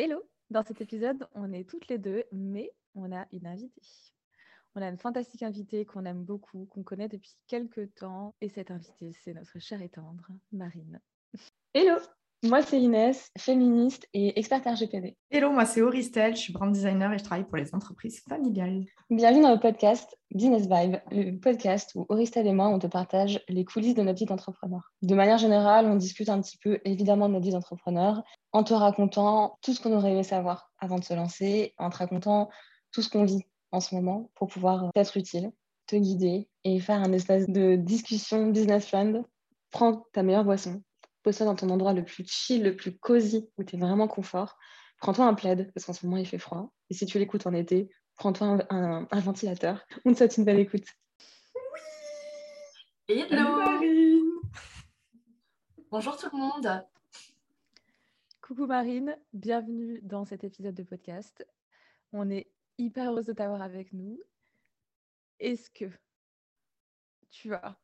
Hello Dans cet épisode, on est toutes les deux, mais on a une invitée. On a une fantastique invitée qu'on aime beaucoup, qu'on connaît depuis quelques temps. Et cette invitée, c'est notre chère et tendre, Marine. Hello moi, c'est Inès, féministe et experte RGPD. Hello, moi, c'est Auristel, je suis brand designer et je travaille pour les entreprises familiales. Bienvenue dans le podcast Business Vibe, le podcast où Auristel et moi, on te partage les coulisses de notre vie d'entrepreneur. De manière générale, on discute un petit peu, évidemment, de notre vie d'entrepreneur en te racontant tout ce qu'on aurait aimé savoir avant de se lancer, en te racontant tout ce qu'on vit en ce moment pour pouvoir être utile, te guider et faire un espace de discussion business friend. Prends ta meilleure boisson, pose-toi dans ton endroit le plus chill, le plus cosy, où tu es vraiment confort. Prends-toi un plaid, parce qu'en ce moment, il fait froid. Et si tu l'écoutes en été, prends-toi un, ventilateur. On te souhaite une belle écoute. Oui Hello Bonjour tout le monde Coucou Marine, bienvenue dans cet épisode de podcast. On est hyper heureuse de t'avoir avec nous. Est-ce que tu as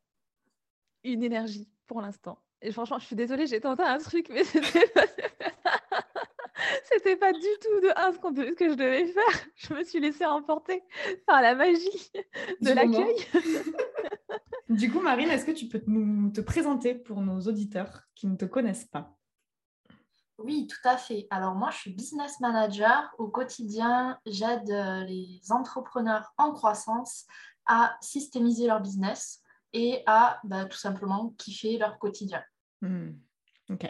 une énergie pour l'instant? Et franchement, je suis désolée, j'ai tenté un truc, mais c'était pas... pas du tout de un ce, que je devais faire. Je me suis laissée emporter par la magie de l'accueil. du coup, Marine, est-ce que tu peux nous te présenter pour nos auditeurs qui ne te connaissent pas? Oui, tout à fait. Alors moi, je suis business manager. Au quotidien, j'aide euh, les entrepreneurs en croissance à systémiser leur business et à bah, tout simplement kiffer leur quotidien. Hmm. Ok.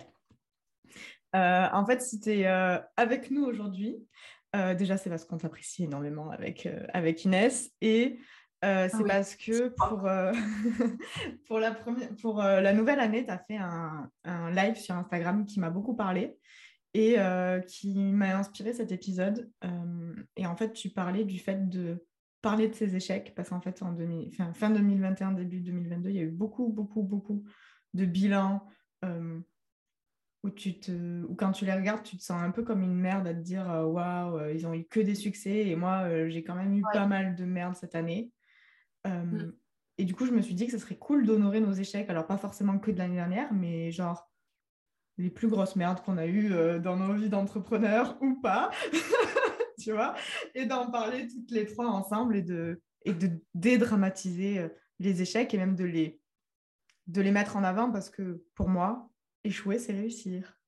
Euh, en fait, si tu es euh, avec nous aujourd'hui, déjà, c'est parce qu'on t'apprécie énormément avec, avec Inès. Et c'est parce que pour, pour, la, première, pour la nouvelle année, tu as fait un, un, live sur Instagram qui m'a beaucoup parlé et qui m'a inspiré cet épisode. et en fait, tu parlais du fait de parler de ces échecs parce qu'en fait, en fin 2021, début 2022, il y a eu beaucoup, beaucoup, beaucoup de bilans, euh, où, tu te, quand tu les regardes, tu te sens un peu comme une merde à te dire euh, waouh, euh, ils ont eu que des succès et moi j'ai quand même eu pas mal de merde cette année. Mm. Et du coup, je me suis dit que ce serait cool d'honorer nos échecs, alors pas forcément que de l'année dernière, mais genre les plus grosses merdes qu'on a eues dans nos vies d'entrepreneurs ou pas, tu vois, et d'en parler toutes les trois ensemble et de, et de dédramatiser les échecs et même de les de les mettre en avant parce que pour moi, échouer, c'est réussir.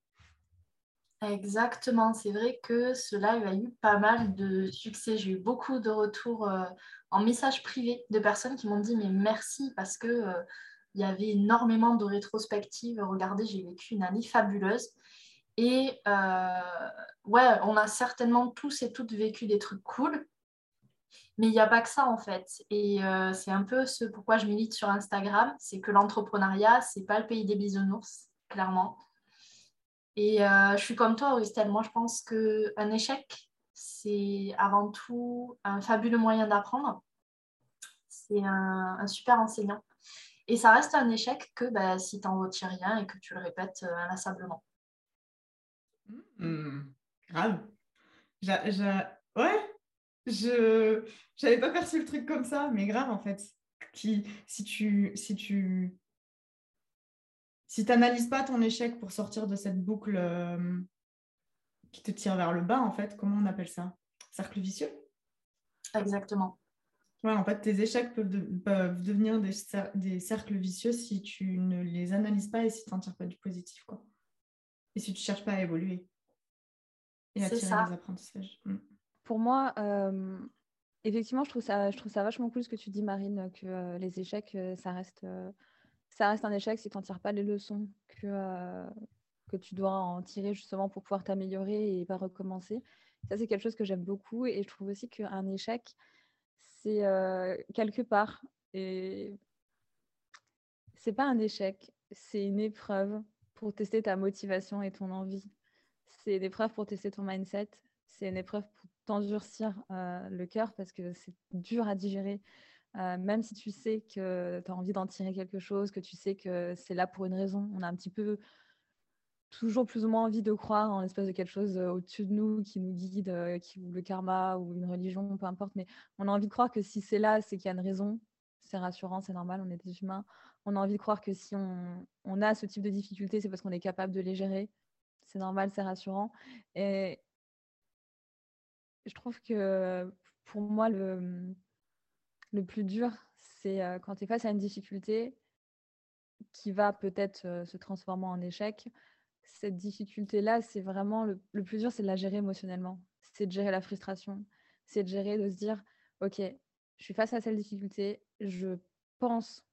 Exactement, c'est vrai que cela a eu pas mal de succès. J'ai eu beaucoup de retours euh, en message privé de personnes qui m'ont dit mais merci parce que euh, y avait énormément de rétrospectives. Regardez, j'ai vécu une année fabuleuse. Et euh, ouais, on a certainement tous et toutes vécu des trucs cool, mais il n'y a pas que ça en fait. Et c'est un peu ce pourquoi je milite sur Instagram, c'est que l'entrepreneuriat, c'est pas le pays des bisounours, clairement. Et euh, je suis comme toi, Augustin. Moi, je pense qu'un échec, c'est avant tout un fabuleux moyen d'apprendre. C'est un, super enseignant. Et ça reste un échec que bah, si tu n'en retires rien et que tu le répètes euh, inlassablement. Mmh, grave. Ouais, je n'avais pas perçu le truc comme ça, mais grave en fait. Qui, si tu si tu si n'analyses pas ton échec pour sortir de cette boucle euh, qui te tire vers le bas, en fait, comment on appelle ça? Cercle vicieux? Exactement. Ouais, en fait, tes échecs peuvent, devenir des, des, cercles vicieux si tu ne les analyses pas et si tu n'en tires pas du positif. Quoi. Et si tu ne cherches pas à évoluer et à tirer des apprentissages. Mm pour moi, euh, effectivement, je trouve, ça, je trouve ça vachement cool ce que tu dis, Marine, que euh, les échecs, ça reste, ça reste un échec si tu n'en tires pas les leçons que, que tu dois en tirer justement pour pouvoir t'améliorer et pas recommencer. Ça, c'est quelque chose que j'aime beaucoup. Et je trouve aussi qu'un échec, c'est quelque part. Et c'est pas un échec, c'est une épreuve pour tester ta motivation et ton envie. C'est une épreuve pour tester ton mindset. C'est une épreuve pour t'endurcir euh, le cœur parce que c'est dur à digérer. Euh, même si tu sais que tu as envie d'en tirer quelque chose, que tu sais que c'est là pour une raison, on a un petit peu toujours plus ou moins envie de croire en l'espèce de quelque chose euh, au-dessus de nous qui nous guide, qui, ou le karma ou une religion, peu importe, mais on a envie de croire que si c'est là, c'est qu'il y a une raison. C'est rassurant, c'est normal, on est des humains. On a envie de croire que si on, on a ce type de difficultés, c'est parce qu'on est capable de les gérer. C'est normal, c'est rassurant. Et, je trouve que pour moi, le, le plus dur, c'est quand tu es face à une difficulté qui va peut-être se transformer en échec. Cette difficulté-là, c'est vraiment le, plus dur, c'est de la gérer émotionnellement. C'est de gérer la frustration. C'est de gérer, de se dire, OK, je suis face à cette difficulté, je pense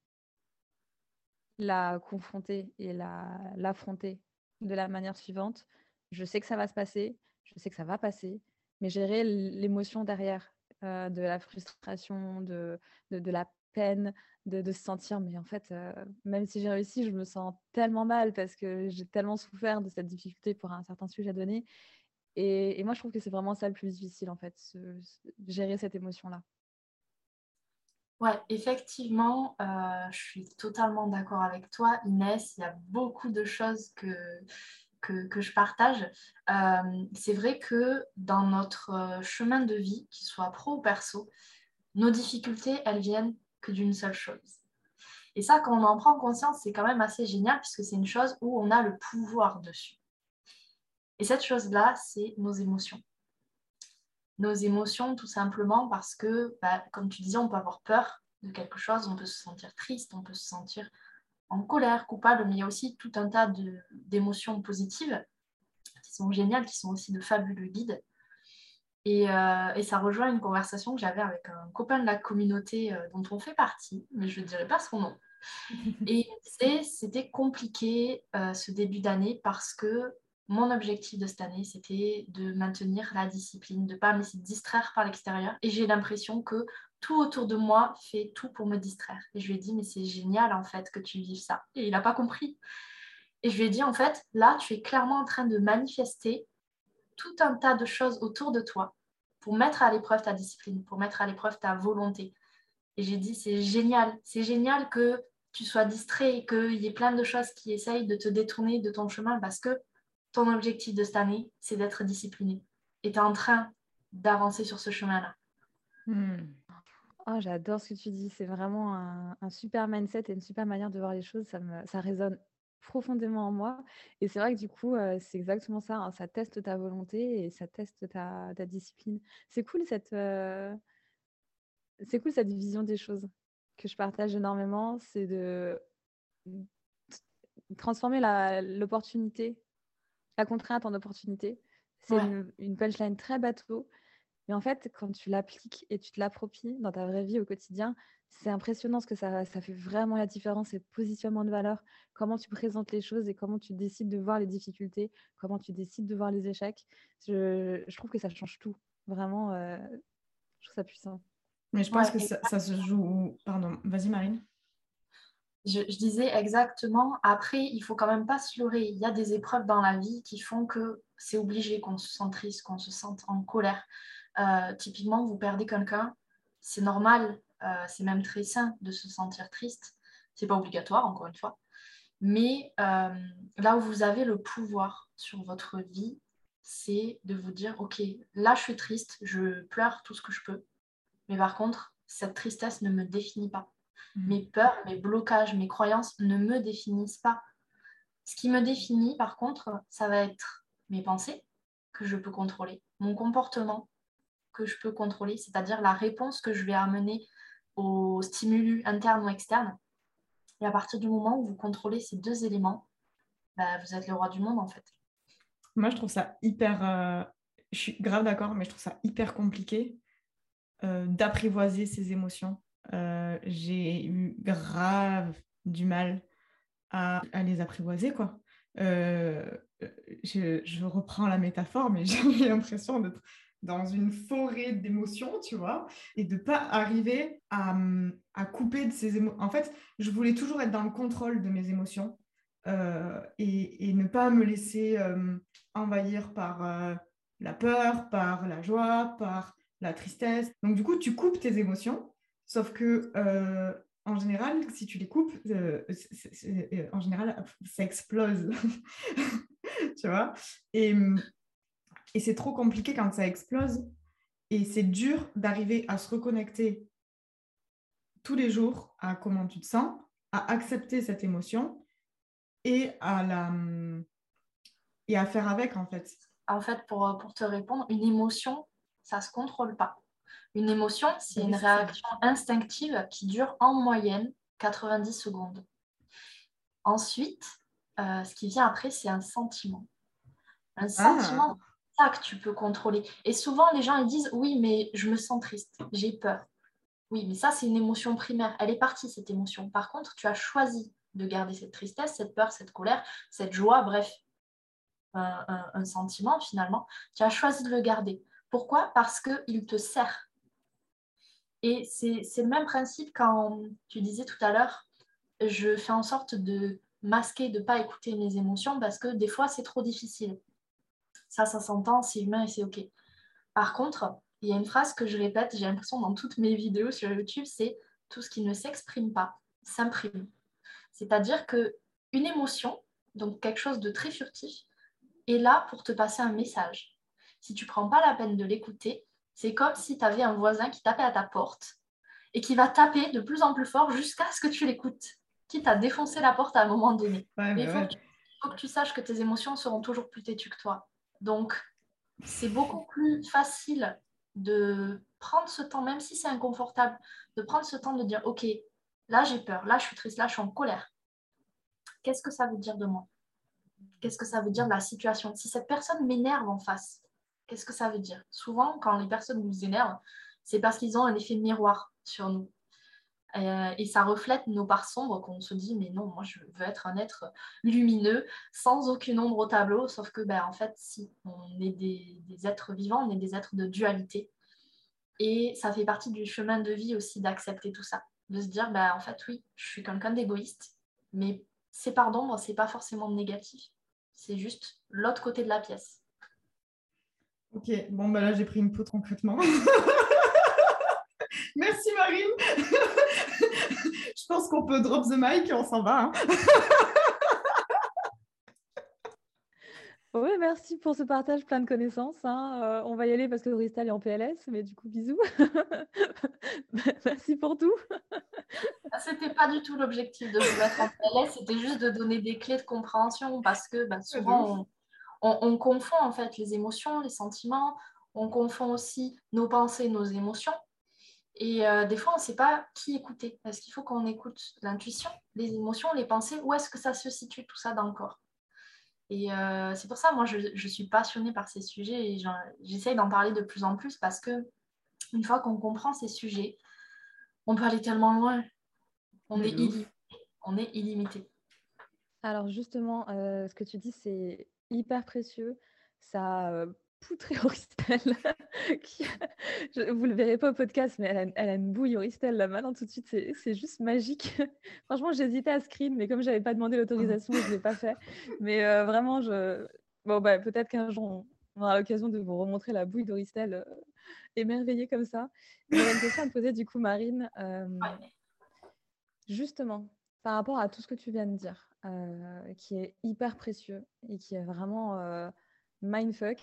la confronter et l'affronter de la manière suivante. Je sais que ça va se passer, je sais que ça va passer, mais gérer l'émotion derrière, euh, de la frustration, de, de, la peine, de, de, se sentir, mais en fait, euh, même si j'ai réussi, je me sens tellement mal parce que j'ai tellement souffert de cette difficulté pour un certain sujet donné. Et, et moi, je trouve que c'est vraiment ça le plus difficile, en fait, gérer cette émotion-là. Ouais, effectivement, euh, je suis totalement d'accord avec toi, Inès. Il y a beaucoup de choses que, que, je partage. Euh, c'est vrai que dans notre euh, chemin de vie, qu'il soit pro ou perso, nos difficultés, elles viennent que d'une seule chose. Et ça, quand on en prend conscience, c'est quand même assez génial puisque c'est une chose où on a le pouvoir dessus. Et cette chose-là, c'est nos émotions nos émotions tout simplement parce que, bah, comme tu disais, on peut avoir peur de quelque chose, on peut se sentir triste, on peut se sentir en colère, coupable, mais il y a aussi tout un tas d'émotions positives qui sont géniales, qui sont aussi de fabuleux guides. Et, euh, et ça rejoint une conversation que j'avais avec un copain de la communauté euh, dont on fait partie, mais je ne dirai pas son nom. Et c'était compliqué euh, ce début d'année parce que mon objectif de cette année, c'était de maintenir la discipline, de ne pas me laisser distraire par l'extérieur. Et j'ai l'impression que tout autour de moi fait tout pour me distraire. Et je lui ai dit, mais c'est génial en fait que tu vives ça. Et il n'a pas compris. Et je lui ai dit, en fait, là, tu es clairement en train de manifester tout un tas de choses autour de toi pour mettre à l'épreuve ta discipline, pour mettre à l'épreuve ta volonté. Et j'ai dit, c'est génial, c'est génial que tu sois distrait, qu'il y ait plein de choses qui essayent de te détourner de ton chemin parce que ton objectif de cette année, c'est d'être discipliné. Et tu es en train d'avancer sur ce chemin-là. Hmm. Oh, J'adore ce que tu dis. C'est vraiment un, super mindset et une super manière de voir les choses. Ça, me, ça résonne profondément en moi. Et c'est vrai que du coup, euh, c'est exactement ça. Hein. Ça teste ta volonté et ça teste ta, ta discipline. C'est cool cette, euh, c'est cool cette vision des choses que je partage énormément. C'est de transformer l'opportunité la contrainte en opportunité. C'est une, punchline très bateau. Mais en fait, quand tu l'appliques et tu te l'appropries dans ta vraie vie au quotidien, c'est impressionnant ce que ça, ça fait vraiment la différence, c'est positionnement de valeur, comment tu présentes les choses et comment tu décides de voir les difficultés, comment tu décides de voir les échecs. Je, trouve que ça change tout. Vraiment, euh, je trouve ça puissant. Mais je pense que ça, ça, se joue. Pardon, vas-y Marine. Je, disais exactement, après, il faut quand même pas se leurrer. Il y a des épreuves dans la vie qui font que c'est obligé qu'on se sente triste, qu'on se sente en colère. Euh, typiquement, vous perdez quelqu'un, c'est normal, euh, c'est même très sain de se sentir triste. C'est pas obligatoire, encore une fois. Mais euh, là où vous avez le pouvoir sur votre vie, c'est de vous dire, OK, là je suis triste, je pleure tout ce que je peux. Mais par contre, cette tristesse ne me définit pas. Mm. Mes peurs, mes blocages, mes croyances ne me définissent pas. Ce qui me définit, par contre, ça va être mes pensées que je peux contrôler, mon comportement que je peux contrôler, c'est-à-dire la réponse que je vais amener au stimulus interne ou externe. Et à partir du moment où vous contrôlez ces deux éléments, bah, vous êtes le roi du monde en fait. Moi, je trouve ça hyper. Euh, je suis grave d'accord, mais je trouve ça hyper compliqué euh, d'apprivoiser ces émotions euh, j'ai eu grave du mal à, les apprivoiser, quoi. Euh, je, reprends la métaphore, mais j'ai l'impression d'être dans une forêt d'émotions, tu vois, et de pas arriver à, à couper de ces émotions. En fait, je voulais toujours être dans le contrôle de mes émotions euh, et, et, ne pas me laisser envahir par la peur, par la joie, par la tristesse. Donc, du coup, tu coupes tes émotions Sauf que, euh, en général, si tu les coupes, euh, euh, en général, ça explose. tu vois et c'est trop compliqué quand ça explose. Et c'est dur d'arriver à se reconnecter tous les jours à comment tu te sens, à accepter cette émotion et à, la, et à faire avec, en fait. En fait, pour, pour te répondre, une émotion, ça ne se contrôle pas. Une émotion, c'est une réaction instinctive qui dure en moyenne 90 secondes. Ensuite, euh, ce qui vient après, c'est un sentiment. Un ah. sentiment, ça que tu peux contrôler. Et souvent, les gens ils disent Oui, mais je me sens triste, j'ai peur. Oui, mais ça, c'est une émotion primaire. Elle est partie, cette émotion. Par contre, tu as choisi de garder cette tristesse, cette peur, cette colère, cette joie, bref, un, sentiment finalement. Tu as choisi de le garder. Pourquoi? Parce qu'il te sert. Et c'est le même principe quand tu disais tout à l'heure, je fais en sorte de masquer, de ne pas écouter mes émotions parce que des fois, c'est trop difficile. Ça, ça s'entend, c'est humain et c'est OK. Par contre, il y a une phrase que je répète, j'ai l'impression dans toutes mes vidéos sur YouTube, c'est tout ce qui ne s'exprime pas s'imprime. C'est-à-dire que une émotion, donc quelque chose de très furtif, est là pour te passer un message. Si tu prends pas la peine de l'écouter, c'est comme si tu avais un voisin qui tapait à ta porte et qui va taper de plus en plus fort jusqu'à ce que tu l'écoutes, quitte à défoncer la porte à un moment donné. il faut, faut, que tu saches que tes émotions seront toujours plus têtues que toi. Donc, c'est beaucoup plus facile de prendre ce temps, même si c'est inconfortable, de prendre ce temps de dire, OK, là j'ai peur, là je suis triste, là je suis en colère. Qu'est-ce que ça veut dire de moi? Qu'est-ce que ça veut dire de la situation? Si cette personne m'énerve en face, qu'est-ce que ça veut dire? Souvent, quand les personnes nous énervent, c'est parce qu'ils ont un effet miroir sur nous. Euh, et ça reflète nos parts sombres qu'on se dit mais non moi je veux être un être lumineux sans aucune ombre au tableau. Sauf que ben, en fait si on est des, êtres vivants on est des êtres de dualité. Et ça fait partie du chemin de vie aussi d'accepter tout ça. De se dire ben, en fait oui je suis quelqu'un d'égoïste mais ces parts d'ombre c'est pas forcément négatif. C'est juste l'autre côté de la pièce. Ok bon ben là j'ai pris une peau concrètement Merci Marine. Je pense qu'on peut drop the mic et on s'en va. Hein. Oui, merci pour ce partage plein de connaissances. Hein. Euh, on va y aller parce que Ristal est en PLS, mais du coup, bisous. merci pour tout. Ah, c'était pas du tout l'objectif de vous mettre en PLS, c'était juste de donner des clés de compréhension parce que bah, souvent, on, confond en fait les émotions, les sentiments, on confond aussi nos pensées, nos émotions. Et euh, des fois, on ne sait pas qui écouter. Est-ce qu'il faut qu'on écoute l'intuition, les émotions, les pensées Où est-ce que ça se situe tout ça dans le corps Et euh, c'est pour ça, moi, je, suis passionnée par ces sujets et j'essaye d'en parler de plus en plus parce que une fois qu'on comprend ces sujets, on peut aller tellement loin. On, est, illimité. on est illimité. Alors justement, euh, ce que tu dis, c'est hyper précieux. Ça poutré Auristel. qui... Vous le verrez pas au podcast, mais elle a, une bouille Auristel là maintenant tout de suite. C'est juste magique. Franchement, j'hésitais à screen, mais comme j'avais pas demandé l'autorisation, je l'ai pas fait. Mais euh, vraiment, je... bon, bah, peut-être qu'un jour, on aura l'occasion de vous remontrer la bouille d'Auristel euh, émerveillée comme ça. J'avais une question à te poser du coup, Marine. Euh, justement, par rapport à tout ce que tu viens de dire, qui est hyper précieux et qui est vraiment mindfuck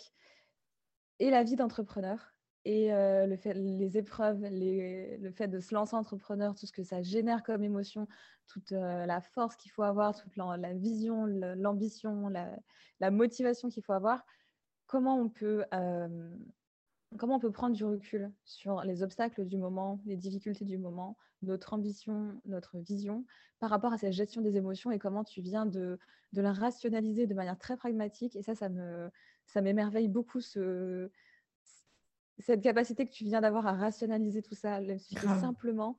et la vie d'entrepreneur et euh, les épreuves, le fait de se lancer entrepreneur, tout ce que ça génère comme émotion, toute euh, la force qu'il faut avoir, toute la, vision, l'ambition, la, motivation qu'il faut avoir, comment on peut euh, comment on peut prendre du recul sur les obstacles du moment, les difficultés du moment, notre ambition, notre vision par rapport à cette gestion des émotions et comment tu viens de, de la rationaliser de manière très pragmatique? Et ça, ça me, ça m'émerveille beaucoup ce, cette capacité que tu viens d'avoir à rationaliser tout ça, simplement.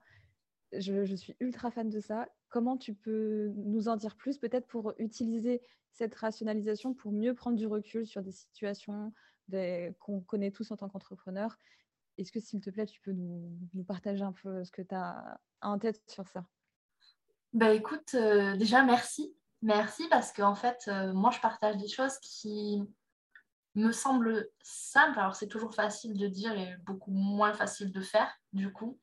Je, je, suis ultra fan de ça. Comment tu peux nous en dire plus, peut-être pour utiliser cette rationalisation pour mieux prendre du recul sur des situations qu'on connaît tous en tant qu'entrepreneur Est-ce que, s'il te plaît, tu peux nous, partager un peu ce que tu as en tête sur ça? Bah écoute, euh, déjà merci. Merci parce qu'en fait, euh, moi, je partage des choses qui, me semble simple. Alors, c'est toujours facile de dire et beaucoup moins facile de faire, du coup.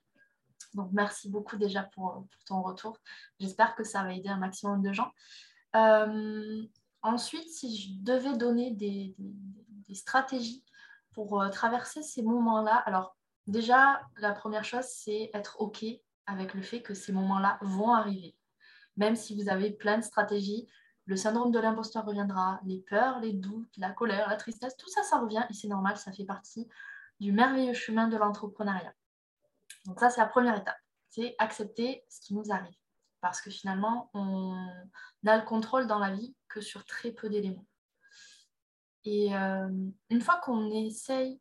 Donc, merci beaucoup déjà pour, ton retour. J'espère que ça va aider un maximum de gens. Euh, ensuite, si je devais donner des, stratégies pour euh, traverser ces moments-là, alors déjà, la première chose, c'est être OK avec le fait que ces moments-là vont arriver. Même si vous avez plein de stratégies, le syndrome de l'imposteur reviendra, les peurs, les doutes, la colère, la tristesse, tout ça, ça revient et c'est normal, ça fait partie du merveilleux chemin de l'entrepreneuriat. Donc ça, c'est la première étape, c'est accepter ce qui nous arrive. Parce que finalement, on n'a le contrôle dans la vie que sur très peu d'éléments. Et euh, une fois qu'on essaye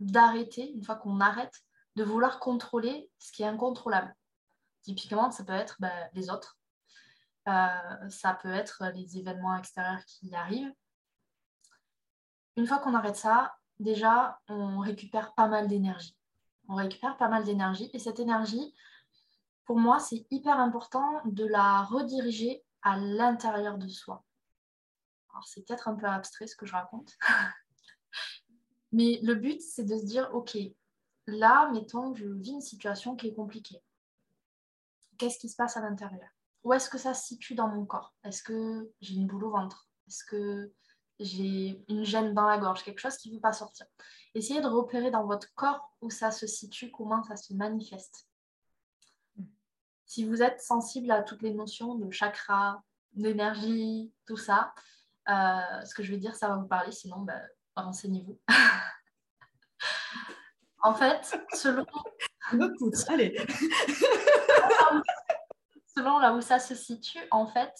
d'arrêter, une fois qu'on arrête de vouloir contrôler ce qui est incontrôlable, typiquement, ça peut être ben, les autres, euh, ça peut être les événements extérieurs qui arrivent. Une fois qu'on arrête ça, déjà, on récupère pas mal d'énergie. On récupère pas mal d'énergie et cette énergie, pour moi, c'est hyper important de la rediriger à l'intérieur de soi. Alors, c'est peut-être un peu abstrait ce que je raconte. Mais le but, c'est de se dire, OK, là, mettons, je vis une situation qui est compliquée. Qu'est-ce qui se passe à l'intérieur? Où est-ce que ça se situe dans mon corps? Est-ce que j'ai une boule au ventre? Est-ce que j'ai une gêne dans la gorge? Quelque chose qui ne veut pas sortir Essayez de repérer dans votre corps où ça se situe, comment ça se manifeste. Si vous êtes sensible à toutes les notions de chakra, d'énergie, tout ça, ce que je vais dire, ça va vous parler, sinon, bah, renseignez-vous. en fait, selon... allez. selon là où ça se situe, en fait,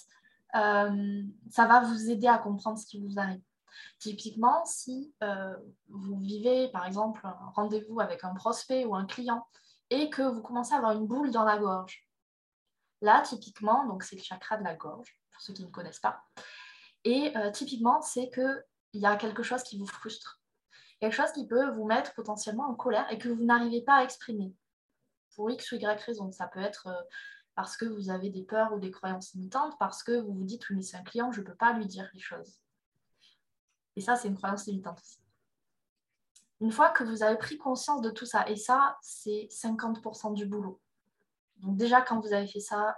euh, ça va vous aider à comprendre ce qui vous arrive. Typiquement, si euh, vous vivez, par exemple, un rendez-vous avec un prospect ou un client et que vous commencez à avoir une boule dans la gorge, là, typiquement, donc c'est le chakra de la gorge, pour ceux qui ne connaissent pas, et euh, typiquement, c'est qu'il y a quelque chose qui vous frustre, quelque chose qui peut vous mettre potentiellement en colère et que vous n'arrivez pas à exprimer. Pour X ou Y raison, ça peut être parce que vous avez des peurs ou des croyances limitantes, parce que vous vous dites, oui, mais c'est un client, je ne peux pas lui dire les choses. Et ça, c'est une croyance limitante aussi. Une fois que vous avez pris conscience de tout ça, et ça, c'est 50% du boulot. Donc déjà, quand vous avez fait ça,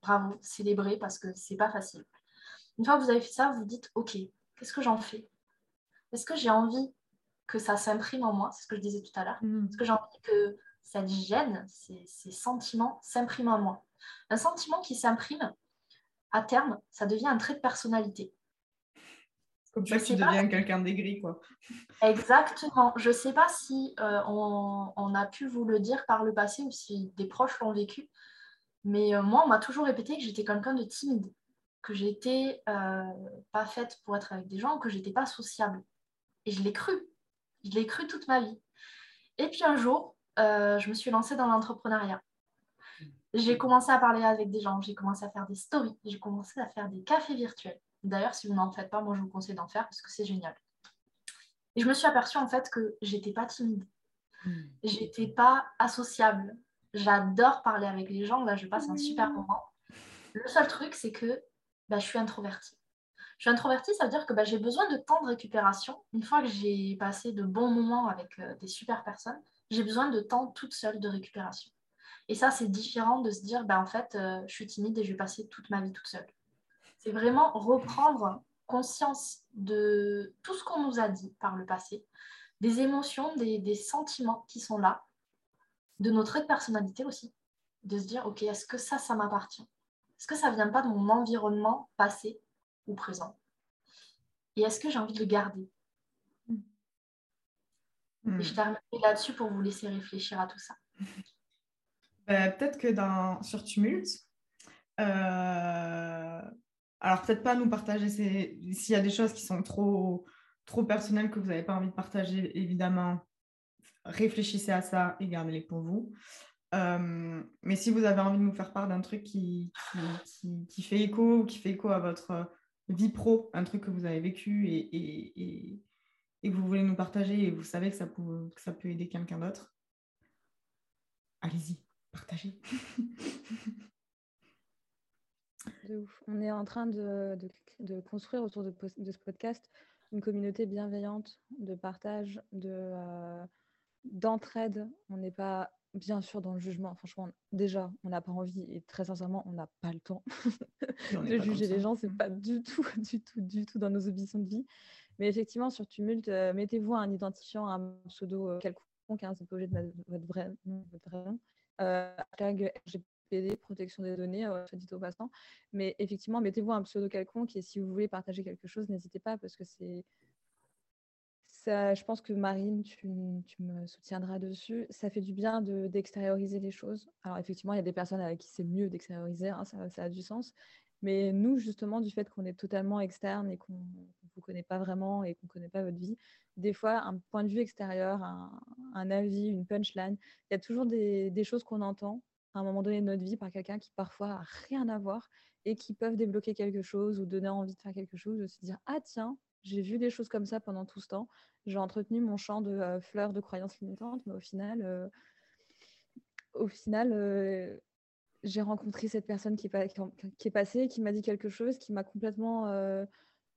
bravo, célébrez parce que c'est pas facile. Une fois que vous avez fait ça, vous dites, OK, qu'est-ce que j'en fais? Est-ce que j'ai envie que ça s'imprime en moi? C'est ce que je disais tout à l'heure. Mm. Est-ce que j'ai envie que cette gêne, ces, ces sentiments s'impriment en moi? Un sentiment qui s'imprime, à terme, ça devient un trait de personnalité. Comme ça que tu deviens quelqu'un d'aigri, quoi. Exactement. Je ne sais pas si euh, on, a pu vous le dire par le passé ou si des proches l'ont vécu, mais euh, moi, on m'a toujours répété que j'étais quelqu'un de timide, que j'étais euh, pas faite pour être avec des gens, que j'étais pas sociable. Et je l'ai cru. Je l'ai cru toute ma vie. Et puis un jour, je me suis lancée dans l'entrepreneuriat j'ai commencé à parler avec des gens, j'ai commencé à faire des stories, j'ai commencé à faire des cafés virtuels. D'ailleurs, si vous n'en faites pas, moi je vous conseille d'en faire parce que c'est génial. Et je me suis aperçue en fait que j'étais pas timide, hmm. j'étais pas associable. J'adore parler avec les gens, là je passe un super moment. Le seul truc, c'est que bah, je suis introvertie. Je suis introvertie, ça veut dire que bah, j'ai besoin de temps de récupération. Une fois que j'ai passé de bons moments avec euh, des super personnes, j'ai besoin de temps toute seule de récupération. Et ça, c'est différent de se dire, bah, en fait, euh, je suis timide et je vais passer toute ma vie toute seule. C'est vraiment reprendre conscience de tout ce qu'on nous a dit par le passé, des émotions, des, sentiments qui sont là, de notre personnalité aussi, de se dire, OK, est-ce que ça, ça m'appartient? Est-ce que ça ne vient pas de mon environnement passé ou présent? Et est-ce que j'ai envie de le garder? Et je hmm. terminerai là-dessus pour vous laisser réfléchir à tout ça. Euh, peut-être que dans, sur Tumult, euh, alors peut-être pas nous partager s'il y a des choses qui sont trop, trop personnelles que vous n'avez pas envie de partager, évidemment, réfléchissez à ça et gardez-les pour vous. Euh, mais si vous avez envie de nous faire part d'un truc qui, qui, fait écho, qui fait écho à votre vie pro, un truc que vous avez vécu et, et, et, que vous voulez nous partager et vous savez que ça peut, que ça peut aider quelqu'un d'autre, allez-y partager. On est en train de, construire autour de, ce podcast une communauté bienveillante, de partage, de, euh, d'entraide. On n'est pas bien sûr dans le jugement. Franchement, déjà, on n'a pas envie et très sincèrement, on n'a pas le temps de juger les gens. C'est pas du tout, du tout, du tout dans nos ambitions de vie. Mais effectivement, sur Tumult, euh, mettez-vous un identifiant, un pseudo euh, quelconque, hein, c'est pas obligé de votre vrai nom, votre vrai nom euh, RGPD, protection des données, euh, dit au passant. Mais effectivement, mettez-vous un pseudo quelconque et si vous voulez partager quelque chose, n'hésitez pas parce que c'est je pense que Marine, tu, me soutiendras dessus. Ça fait du bien d'extérioriser les choses. Alors effectivement, il y a des personnes avec qui c'est mieux d'extérioriser, hein, ça, ça, a du sens. Mais nous, justement, du fait qu'on est totalement externe et qu'on ne vous connaît pas vraiment et qu'on ne connaît pas votre vie, des fois, un point de vue extérieur, un, avis, une punchline, il y a toujours des, choses qu'on entend à un moment donné de notre vie par quelqu'un qui parfois a rien à voir et qui peuvent débloquer quelque chose ou donner envie de faire quelque chose, de se dire ah tiens, j'ai vu des choses comme ça pendant tout ce temps, j'ai entretenu mon champ de euh, fleurs de croyances limitantes, mais au final, euh, au final, euh, j'ai rencontré cette personne qui est, qui est passée, qui m'a dit quelque chose, qui m'a complètement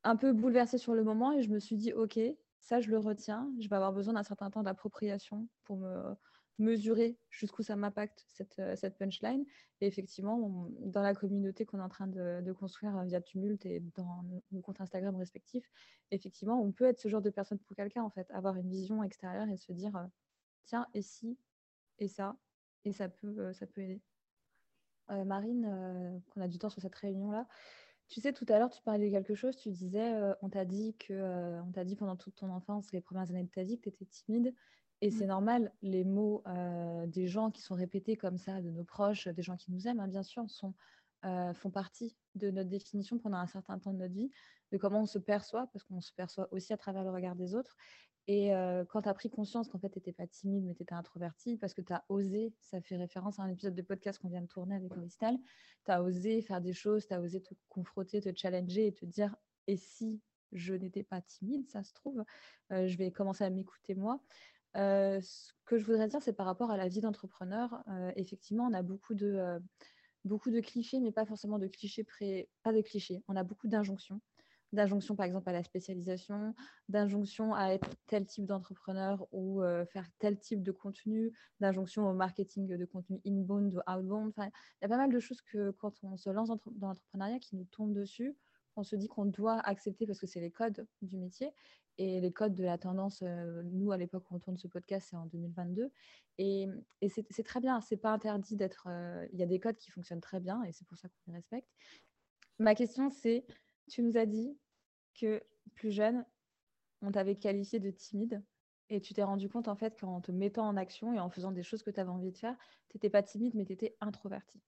un peu bouleversée sur le moment et je me suis dit ok, ça, je le retiens. Je vais avoir besoin d'un certain temps d'appropriation pour me mesurer jusqu'où ça m'impacte cette, euh, cette, punchline. Et effectivement, dans la communauté qu'on est en train de, construire euh, via Tumult et dans nos comptes Instagram respectifs, effectivement, on peut être ce genre de personne pour quelqu'un, en fait, avoir une vision extérieure et se dire, euh, tiens, et si, et ça, et ça peut, ça peut aider. Marine, qu'on a du temps sur cette réunion-là, tu sais, tout à l'heure, tu parlais de quelque chose, tu disais, euh, on t'a dit que, euh, on t'a dit pendant toute ton enfance, les premières années de ta vie, que tu étais timide. Et c'est mmh. normal, les mots euh, des gens qui sont répétés comme ça, de nos proches, des gens qui nous aiment, hein, bien sûr, sont, font partie de notre définition pendant un certain temps de notre vie, de comment on se perçoit, parce qu'on se perçoit aussi à travers le regard des autres. Et quand tu as pris conscience qu'en fait, tu n'étais pas timide, mais tu étais introverti, parce que tu as osé, ça fait référence à un épisode de podcast qu'on vient de tourner avec Cristal, tu as osé faire des choses, tu as osé te confronter, te challenger et te dire, et si je n'étais pas timide, ça se trouve, je vais commencer à m'écouter moi. Ce que je voudrais dire, c'est par rapport à la vie d'entrepreneur. effectivement, on a beaucoup de, beaucoup de clichés, mais pas forcément de clichés pré... pas de clichés. On a beaucoup d'injonctions d'injonction par exemple à la spécialisation, d'injonction à être tel type d'entrepreneur ou faire tel type de contenu, d'injonction au marketing de contenu inbound ou outbound. Il y a pas mal de choses que quand on se lance dans l'entrepreneuriat qui nous tombent dessus, on se dit qu'on doit accepter parce que c'est les codes du métier et les codes de la tendance. Euh, nous, à l'époque où on tourne ce podcast, c'est en 2022. Et, c'est très bien, c'est pas interdit d'être. Euh, il y a des codes qui fonctionnent très bien et c'est pour ça qu'on les respecte. Ma question, c'est tu nous as dit que plus jeune, on t'avait qualifié de timide et tu t'es rendu compte en fait qu'en te mettant en action et en faisant des choses que tu avais envie de faire, tu n'étais pas timide mais tu étais introverti.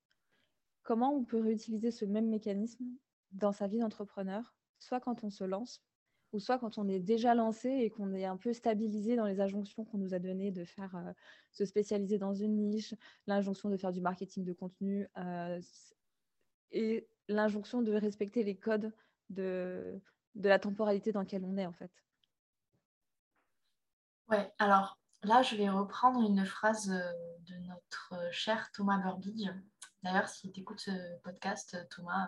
Comment on peut réutiliser ce même mécanisme dans sa vie d'entrepreneur, soit quand on se lance, ou soit quand on est déjà lancé et qu'on est un peu stabilisé dans les injonctions qu'on nous a données de faire euh, se spécialiser dans une niche, l'injonction de faire du marketing de contenu euh, et l'injonction de respecter les codes de, la temporalité dans laquelle on est en fait. Ouais, alors là, je vais reprendre une phrase euh, de notre cher Thomas Burbidge. D'ailleurs, si tu écoutes ce podcast, Thomas,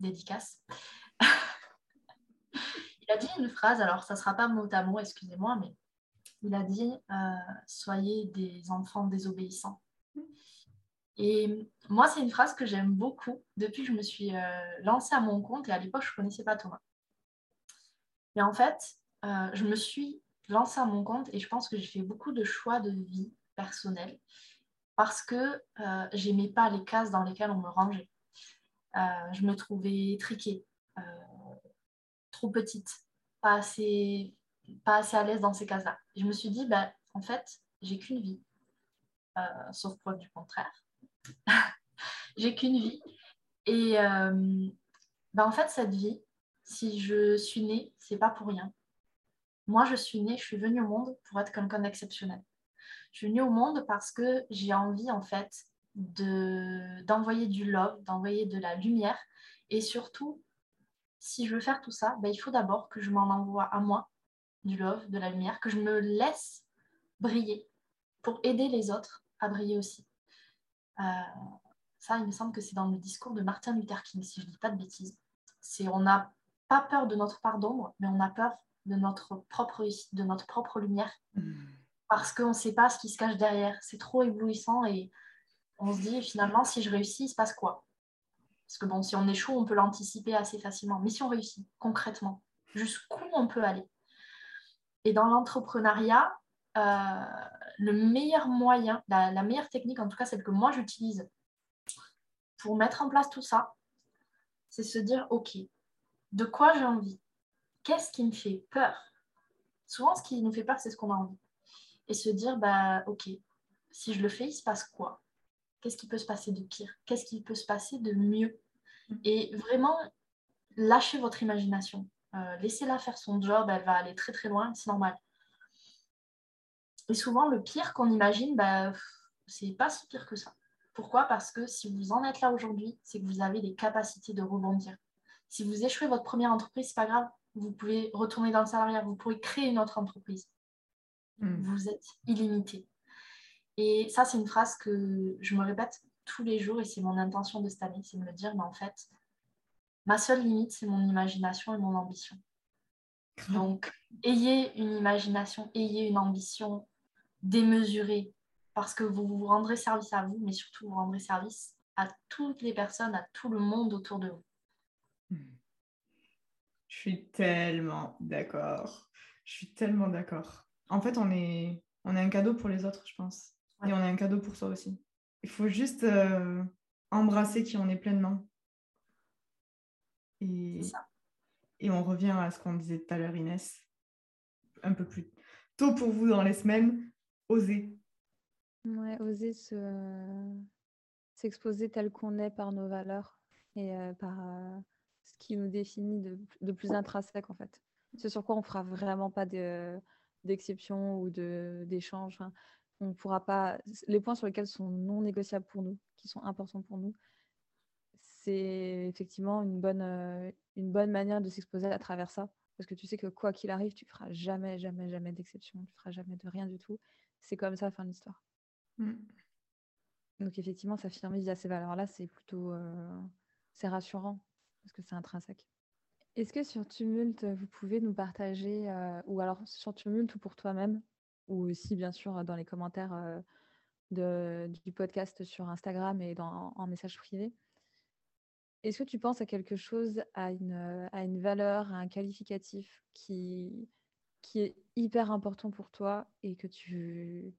dédicace. il a dit une phrase, alors ça ne sera pas mot à mot, excusez-moi, mais il a dit euh, Soyez des enfants désobéissants. Et moi, c'est une phrase que j'aime beaucoup depuis que je me suis euh, lancée à mon compte et à l'époque, je ne connaissais pas Thomas. Mais en fait, euh, je me suis lancée à mon compte et je pense que j'ai fait beaucoup de choix de vie personnelle parce que j'aimais pas les cases dans lesquelles on me rangeait. Euh, je me trouvais triquée, trop petite, pas assez, pas assez à l'aise dans ces cases-là. Je me suis dit, bah, en fait, j'ai qu'une vie, sauf preuve du contraire. j'ai qu'une vie. Et euh, ben en fait, cette vie, si je suis née, c'est pas pour rien. Moi, je suis née, je suis venue au monde pour être quelqu'un d'exceptionnel. Je suis venue au monde parce que j'ai envie, en fait, de, d'envoyer du love, d'envoyer de la lumière. Et surtout, si je veux faire tout ça, ben, il faut d'abord que je m'en envoie à moi, du love, de la lumière, que je me laisse briller pour aider les autres à briller aussi. Euh, ça, il me semble que c'est dans le discours de Martin Luther King, si je ne dis pas de bêtises. C'est on n'a pas peur de notre part d'ombre, mais on a peur de notre propre de notre propre lumière. Hmm. Parce qu'on ne sait pas ce qui se cache derrière. C'est trop éblouissant et on se dit finalement, si je réussis, il se passe quoi? Parce que bon, si on échoue, on peut l'anticiper assez facilement. Mais si on réussit, concrètement, jusqu'où on peut aller? Et dans l'entrepreneuriat, euh, le meilleur moyen, la, meilleure technique, en tout cas celle que moi j'utilise pour mettre en place tout ça, c'est se dire, OK, de quoi j'ai envie? Qu'est-ce qui me fait peur? Souvent, ce qui nous fait peur, c'est ce qu'on a envie. Et se dire, bah, ok, si je le fais, il se passe quoi? Qu'est-ce qui peut se passer de pire? Qu'est-ce qui peut se passer de mieux? Mm. Et vraiment, lâchez votre imagination. Euh, laissez-la faire son job, elle va aller très très loin, c'est normal. Et souvent, le pire qu'on imagine, bah, c'est pas si pire que ça. Pourquoi? Parce que si vous en êtes là aujourd'hui, c'est que vous avez les capacités de rebondir. Si vous échouez votre première entreprise, c'est pas grave. Vous pouvez retourner dans le salariat, vous pouvez créer une autre entreprise. Hmm. Vous êtes illimité. Et ça, c'est une phrase que je me répète tous les jours et c'est mon intention de cette année, c'est de me dire, mais en fait, ma seule limite, c'est mon imagination et mon ambition. Donc, ayez une imagination, ayez une ambition démesurée parce que vous vous rendrez service à vous, mais surtout vous rendrez service à toutes les personnes, à tout le monde autour de vous. Je suis tellement d'accord. Je suis tellement d'accord. En fait, on est, on est un cadeau pour les autres, je pense. Et on est un cadeau pour soi aussi. Il faut juste euh, embrasser qui on est pleinement. Et, et on revient à ce qu'on disait tout à l'heure, Inès. Un peu plus tôt pour vous dans les semaines, oser. Ouais, oser se... s'exposer tel qu'on est par nos valeurs et euh, par euh, ce qui nous définit de, de plus intrinsèque en fait. C'est sur quoi on fera vraiment pas d'exception ou d'échange. Enfin, on pourra pas. Les points sur lesquels sont non négociables pour nous, qui sont importants pour nous, c'est effectivement une bonne, euh, une bonne manière de s'exposer à travers ça. Parce que tu sais que quoi qu'il arrive, tu feras jamais, jamais, jamais d'exception. Tu feras jamais de rien du tout. C'est comme ça, fin de l'histoire. Mm. Donc effectivement, s'affirmer via ces valeurs-là, c'est plutôt euh, c'est rassurant parce que c'est intrinsèque. Est-ce que sur Tumult, vous pouvez nous partager, euh, ou alors sur Tumult ou pour toi-même, ou aussi bien sûr dans les commentaires euh, du podcast sur Instagram et dans, en message privé, est-ce que tu penses à quelque chose, à une, à une valeur, à un qualificatif qui, qui est hyper important pour toi et que tu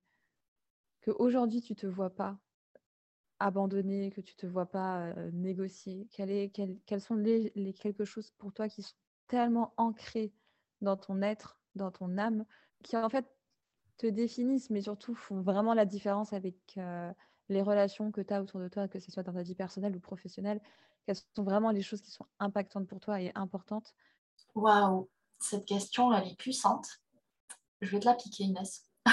qu'aujourd'hui tu te vois pas abandonner, que tu te vois pas négocier? Quelles quel, sont les, les, quelque chose pour toi qui sont tellement ancrés dans ton être, dans ton âme, qui en fait te définissent, mais surtout font vraiment la différence avec les relations que tu as autour de toi, que ce soit dans ta vie personnelle ou professionnelle Quelles sont vraiment les choses qui sont impactantes pour toi et importantes? Waouh, cette question, elle est puissante. Je vais te la piquer, Inès.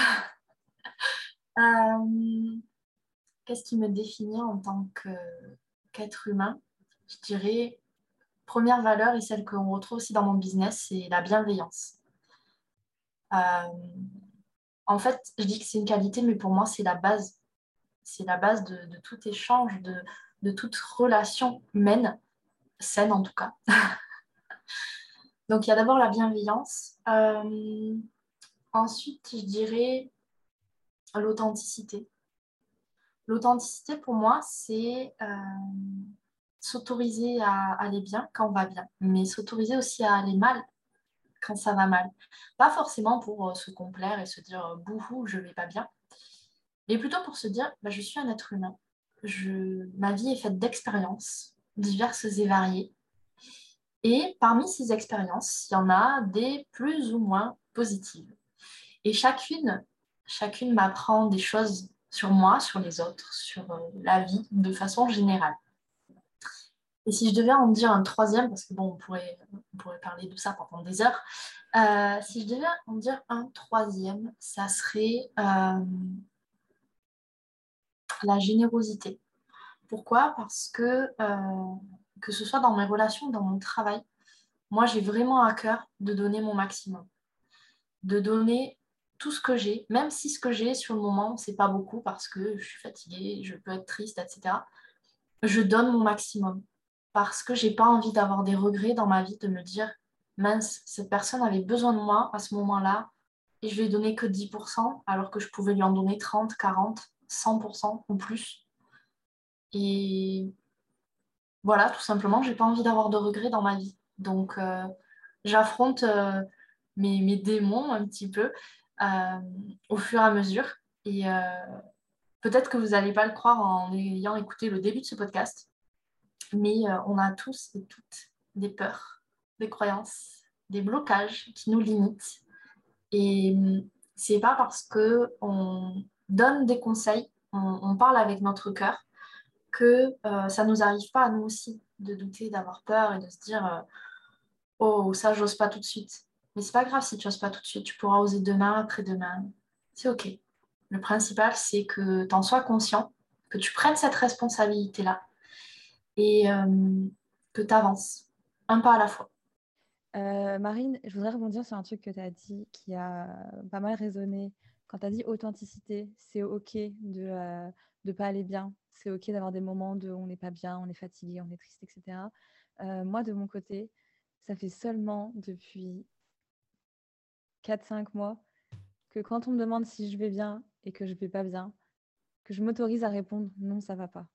Euh, qu'est-ce qui me définit en tant qu'être humain? Je dirais, première valeur et celle qu'on retrouve aussi dans mon business, c'est la bienveillance. Euh, en fait, je dis que c'est une qualité, mais pour moi, c'est la base. C'est la base de, tout échange, de, toute relation humaine, saine en tout cas. Donc, il y a d'abord la bienveillance. Euh, ensuite, je dirais l'authenticité. L'authenticité, pour moi, c'est euh, s'autoriser à aller bien quand on va bien, mais s'autoriser aussi à aller mal quand ça va mal. Pas forcément pour euh, se complaire et se dire euh, bouhou, je vais pas bien, mais plutôt pour se dire bah, je suis un être humain. Ma vie est faite d'expériences diverses et variées. Et parmi ces expériences, il y en a des plus ou moins positives. Et chacune chacune m'apprend des choses sur moi, sur les autres, sur euh, la vie de façon générale. Et si je devais en dire un troisième, parce que bon, on pourrait, on pourrait parler de ça pendant des heures, euh, si je devais en dire un troisième, ça serait euh, la générosité. Pourquoi? Parce que que ce soit dans mes relations, dans mon travail, moi j'ai vraiment à cœur de donner mon maximum, de donner tout ce que j'ai, même si ce que j'ai sur le moment, c'est pas beaucoup parce que je suis fatiguée, je peux être triste, etc. Je donne mon maximum parce que j'ai pas envie d'avoir des regrets dans ma vie, de me dire mince, cette personne avait besoin de moi à ce moment-là et je lui ai donné que 10% alors que je pouvais lui en donner 30, 40, 100% ou plus. Et voilà, tout simplement, j'ai pas envie d'avoir de regrets dans ma vie. Donc, euh, j'affronte euh, mes, démons un petit peu euh, au fur et à mesure. Et peut-être que vous n'allez pas le croire en ayant écouté le début de ce podcast, mais euh, on a tous et toutes des peurs, des croyances, des blocages qui nous limitent. Et hum, c'est pas parce que on donne des conseils, on, parle avec notre cœur, que euh, ça nous arrive pas à nous aussi de douter, d'avoir peur et de se dire euh, oh ça j'ose pas tout de suite. Mais c'est pas grave si tu n'oses pas tout de suite, tu pourras oser demain, après-demain. C'est ok. Le principal c'est que tu en sois conscient, que tu prennes cette responsabilité là et euh, que tu avances un pas à la fois. Euh, Marine, je voudrais rebondir sur un truc que tu as dit qui a pas mal résonné. Quand tu as dit authenticité, c'est OK de ne euh, pas aller bien. C'est OK d'avoir des moments où on n'est pas bien, on est fatigué, on est triste, etc. Moi, de mon côté, ça fait seulement depuis 4-5 mois que quand on me demande si je vais bien et que je ne vais pas bien, que je m'autorise à répondre non, ça va pas.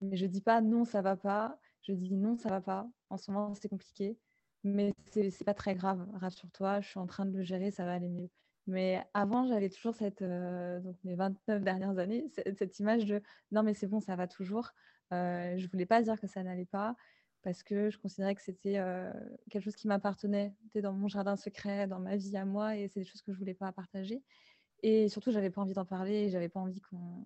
Mais je dis pas non, ça va pas. Je dis non, ça va pas. En ce moment, c'est compliqué. Mais c'est pas très grave, rassure-toi, je suis en train de le gérer, ça va aller mieux. Mais avant, j'avais toujours cette, euh, donc mes 29 dernières années, cette, image de non, mais c'est bon, ça va toujours. Euh, je voulais pas dire que ça n'allait pas parce que je considérais que c'était euh, quelque chose qui m'appartenait, dans mon jardin secret, dans ma vie à moi, et c'est des choses que je voulais pas partager. Et surtout, j'avais pas envie d'en parler, j'avais pas envie qu'on.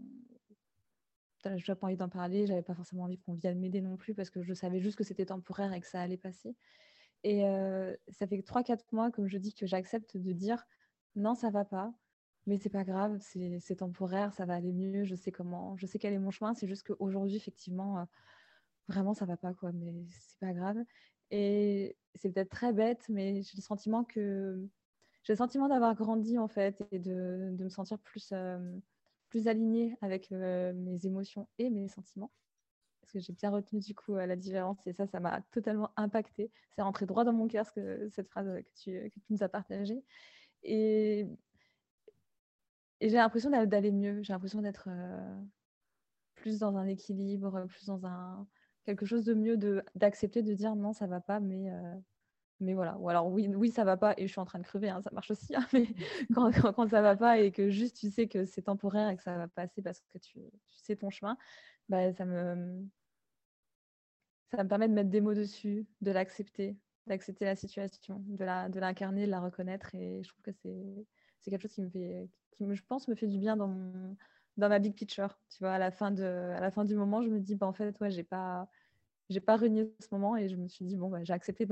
J'avais pas envie d'en parler, j'avais pas forcément envie qu'on vienne m'aider non plus parce que je savais juste que c'était temporaire et que ça allait passer. Et ça fait 3-4 mois, comme je dis, que j'accepte de dire non, ça va pas, mais c'est pas grave, c'est temporaire, ça va aller mieux, je sais comment, je sais quel est mon chemin. C'est juste qu'aujourd'hui, effectivement, vraiment, ça va pas, quoi, mais c'est pas grave. Et c'est peut-être très bête, mais j'ai le sentiment que j'ai le sentiment d'avoir grandi en fait et de, de me sentir plus, plus alignée avec mes émotions et mes sentiments parce que j'ai bien retenu du coup la différence et ça, ça m'a totalement impacté. C'est rentré droit dans mon cœur cette phrase que tu, nous as partagée. Et, j'ai l'impression d'aller mieux, j'ai l'impression d'être euh, plus dans un équilibre, plus dans un quelque chose de mieux, d'accepter de, dire non, ça va pas, mais euh, mais voilà. Ou alors oui, oui, ça va pas et je suis en train de crever, hein, ça marche aussi. Hein, mais quand, quand, ça va pas et que juste tu sais que c'est temporaire et que ça va passer parce que tu, tu sais ton chemin, bah, ça me ça me permet de mettre des mots dessus, de l'accepter, d'accepter la situation, de l'incarner, de, de la reconnaître. Et je trouve que c'est quelque chose qui me fait, qui me, je pense, me fait du bien dans, mon, dans ma big picture. Tu vois, à la fin, de, à la fin du moment, je me dis, bah, en fait, ouais, j'ai pas, j'ai pas renié ce moment et je me suis dit, bon, bah, j'ai accepté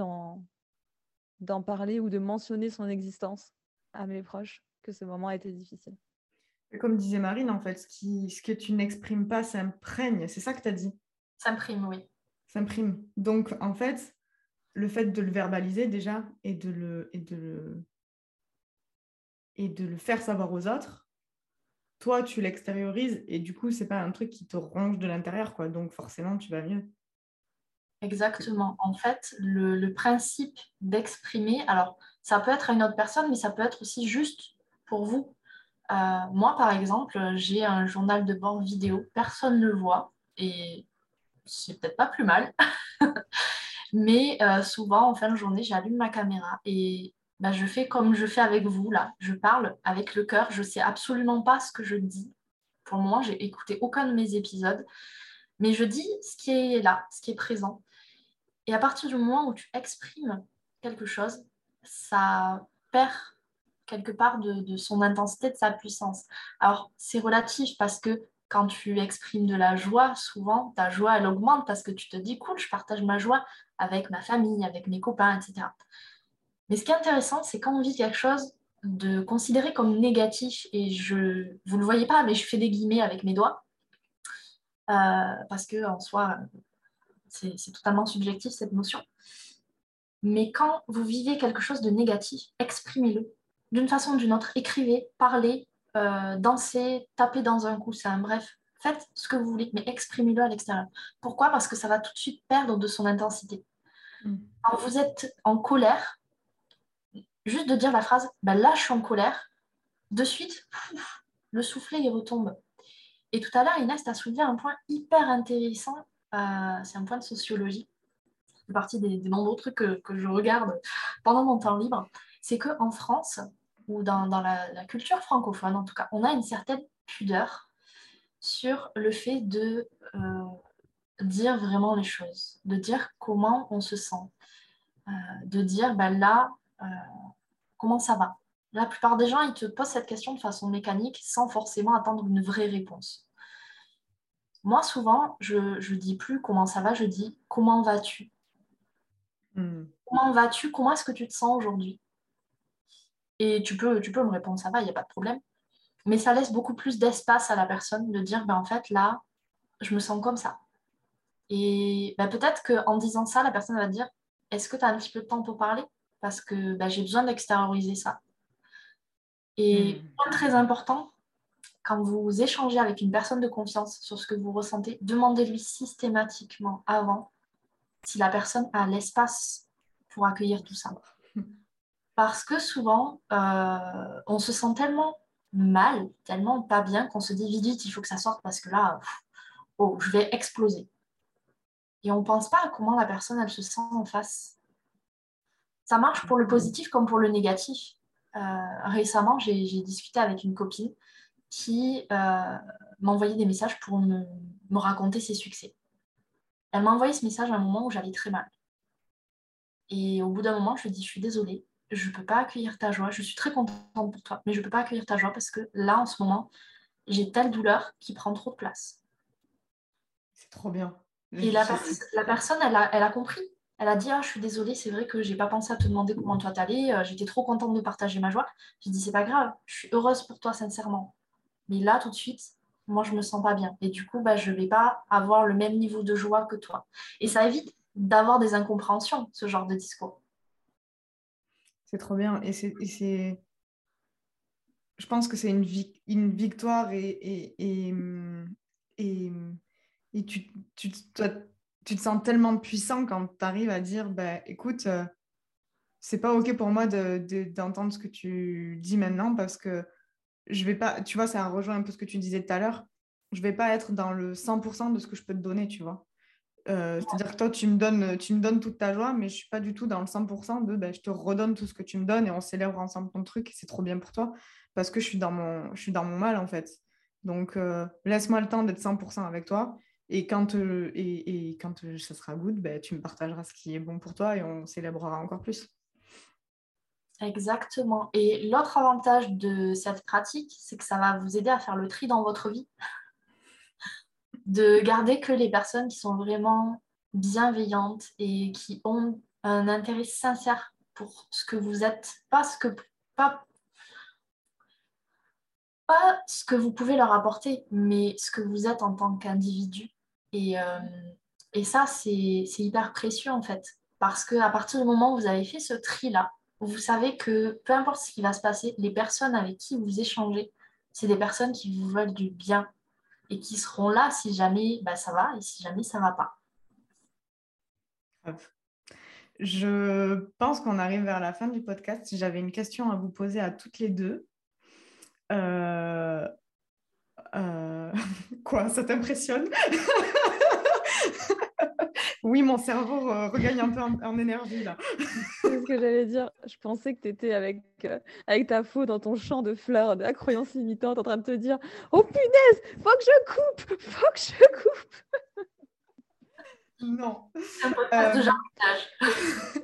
d'en parler ou de mentionner son existence à mes proches, que ce moment a été difficile. Comme disait Marine, en fait, ce, qui, ce que tu n'exprimes pas s'imprègne. C'est ça que tu as dit S'imprime, oui s'imprime. Donc, en fait, le fait de le verbaliser déjà et de le, et de le, et de le faire savoir aux autres, toi, tu l'extériorises et du coup, c'est pas un truc qui te ronge de l'intérieur, quoi. Donc, forcément, tu vas mieux. Exactement. En fait, le, principe d'exprimer, alors, ça peut être à une autre personne, mais ça peut être aussi juste pour vous. Euh, moi, par exemple, j'ai un journal de bord vidéo, personne ne le voit et c'est peut-être pas plus mal. Mais euh, souvent, en fin de journée, j'allume ma caméra et bah, je fais comme je fais avec vous là. Je parle avec le cœur. Je sais absolument pas ce que je dis. Pour le moment, j'ai écouté aucun de mes épisodes. Mais je dis ce qui est là, ce qui est présent. Et à partir du moment où tu exprimes quelque chose, ça perd quelque part de, son intensité, de sa puissance. Alors, c'est relatif parce que quand tu exprimes de la joie, souvent, ta joie, elle augmente parce que tu te dis, cool, je partage ma joie avec ma famille, avec mes copains, etc. Mais ce qui est intéressant, c'est quand on vit quelque chose de considéré comme négatif, et je, vous ne le voyez pas, mais je fais des guillemets avec mes doigts, euh, parce que en soi, c'est totalement subjectif cette notion. Mais quand vous vivez quelque chose de négatif, exprimez-le d'une façon ou d'une autre, écrivez, parlez, euh, danser, taper dans un coussin, bref, faites ce que vous voulez, mais exprimez-le à l'extérieur. Pourquoi? Parce que ça va tout de suite perdre de son intensité. Mm. Quand vous êtes en colère, juste de dire la phrase ben là je suis en colère, de suite, le soufflet il retombe. Et tout à l'heure, Inès a soulevé un point hyper intéressant, c'est un point de sociologie, c'est partie des, nombreux trucs que, je regarde pendant mon temps libre, c'est qu'en France, ou dans, la, culture francophone en tout cas, on a une certaine pudeur sur le fait de euh, dire vraiment les choses, de dire comment on se sent, euh, de dire ben là, euh, comment ça va. La plupart des gens, ils te posent cette question de façon mécanique sans forcément attendre une vraie réponse. Moi, souvent, je ne dis plus comment ça va, je dis comment vas-tu? Hmm. Comment vas-tu? Comment est-ce que tu te sens aujourd'hui? Et tu peux, tu peux me répondre ça va, il n'y a pas de problème. Mais ça laisse beaucoup plus d'espace à la personne de dire ben, en fait, là, je me sens comme ça. Et ben, peut-être qu'en disant ça, la personne va dire est-ce que tu as un petit peu de temps pour parler? Parce que ben, j'ai besoin d'extérioriser ça. Et hmm. très important, quand vous échangez avec une personne de confiance sur ce que vous ressentez, demandez-lui systématiquement avant si la personne a l'espace pour accueillir tout ça. Parce que souvent, euh, on se sent tellement mal, tellement pas bien qu'on se dit vite, il faut que ça sorte parce que là, oh, je vais exploser. Et on ne pense pas à comment la personne, elle se sent en face. Ça marche pour le positif comme pour le négatif. Euh, récemment, j'ai discuté avec une copine qui euh, m'a envoyé des messages pour me, raconter ses succès. Elle m'a envoyé ce message à un moment où j'allais très mal. Et au bout d'un moment, je lui ai dit, je suis désolée, je ne peux pas accueillir ta joie, je suis très contente pour toi, mais je ne peux pas accueillir ta joie parce que là, en ce moment, j'ai telle douleur qui prend trop de place. C'est trop bien. Et la, personne, elle a, elle a compris. Elle a dit ah, Je suis désolée, c'est vrai que j'ai pas pensé à te demander comment toi t'allais. Euh, j'étais trop contente de partager ma joie. J'ai dit C'est pas grave, je suis heureuse pour toi, sincèrement. Mais là, tout de suite, moi, je me sens pas bien. Et du coup, bah, je vais pas avoir le même niveau de joie que toi. Et ça évite d'avoir des incompréhensions, ce genre de discours. C'est trop bien. Et c'est. Je pense que c'est une, victoire et, et, et, et tu, tu, tu, te sens tellement puissant quand tu arrives à dire bah, écoute, euh, c'est pas OK pour moi d'entendre de, ce que tu dis maintenant parce que je vais pas, tu vois, ça rejoint un peu ce que tu disais tout à l'heure. Je vais pas être dans le 100% de ce que je peux te donner, tu vois. Euh, c'est-à-dire que toi, tu me, donnes, tu me donnes toute ta joie, mais je suis pas du tout dans le 100% de bah, je te redonne tout ce que tu me donnes et on célèbre ensemble ton truc et c'est trop bien pour toi parce que je suis dans mon, mal en fait. Donc, euh, laisse-moi le temps d'être 100% avec toi et quand, euh, et, quand ça sera good, bah, tu me partageras ce qui est bon pour toi et on célébrera encore plus. Exactement. Et l'autre avantage de cette pratique, c'est que ça va vous aider à faire le tri dans votre vie. de garder que les personnes qui sont vraiment bienveillantes et qui ont un intérêt sincère pour ce que vous êtes, pas ce que, pas, pas ce que vous pouvez leur apporter, mais ce que vous êtes en tant qu'individu. Et, euh, et ça, c'est hyper précieux en fait. Parce qu'à partir du moment où vous avez fait ce tri-là, vous savez que peu importe ce qui va se passer, les personnes avec qui vous échangez, c'est des personnes qui vous veulent du bien et qui seront là si jamais bah, ça va et si jamais ça va pas. Je pense qu'on arrive vers la fin du podcast. J'avais une question à vous poser à toutes les deux. Euh, euh, quoi, ça t'impressionne? Oui, mon cerveau euh, regagne un peu en, énergie là. C'est ce que j'allais dire. Je pensais que tu étais avec, euh, avec ta faux dans ton champ de fleurs, de la croyance limitante, en train de te dire Oh punaise, faut que je coupe, faut que je coupe. Non. Euh...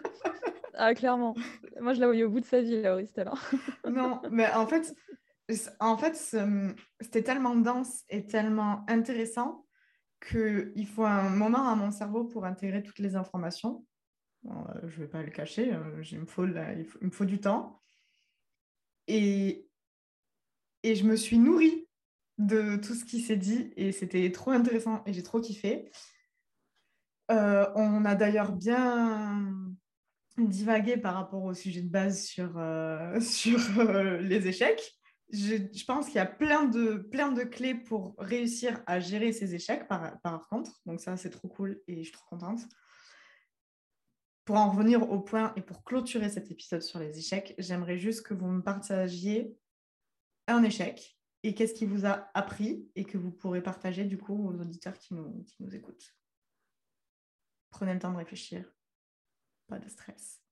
ah, clairement. Moi, je la voyais au bout de sa vie, là, alors. non, mais en fait, en fait c'était tellement dense et tellement intéressant qu'il faut un moment à mon cerveau pour intégrer toutes les informations. Euh, je ne vais pas le cacher, euh, il, me faut, du temps. Et, et je me suis nourrie de tout ce qui s'est dit et c'était trop intéressant et j'ai trop kiffé. Euh, on a d'ailleurs bien divagué par rapport au sujet de base sur, sur les échecs je, pense qu'il y a plein de, plein de clés pour réussir à gérer ces échecs par, par contre. Donc ça, c'est trop cool et je suis trop contente. Pour en revenir au point et pour clôturer cet épisode sur les échecs, j'aimerais juste que vous me partagiez un échec et qu'est-ce qui vous a appris et que vous pourrez partager du coup aux auditeurs qui nous, qui nous écoutent. Prenez le temps de réfléchir. Pas de stress.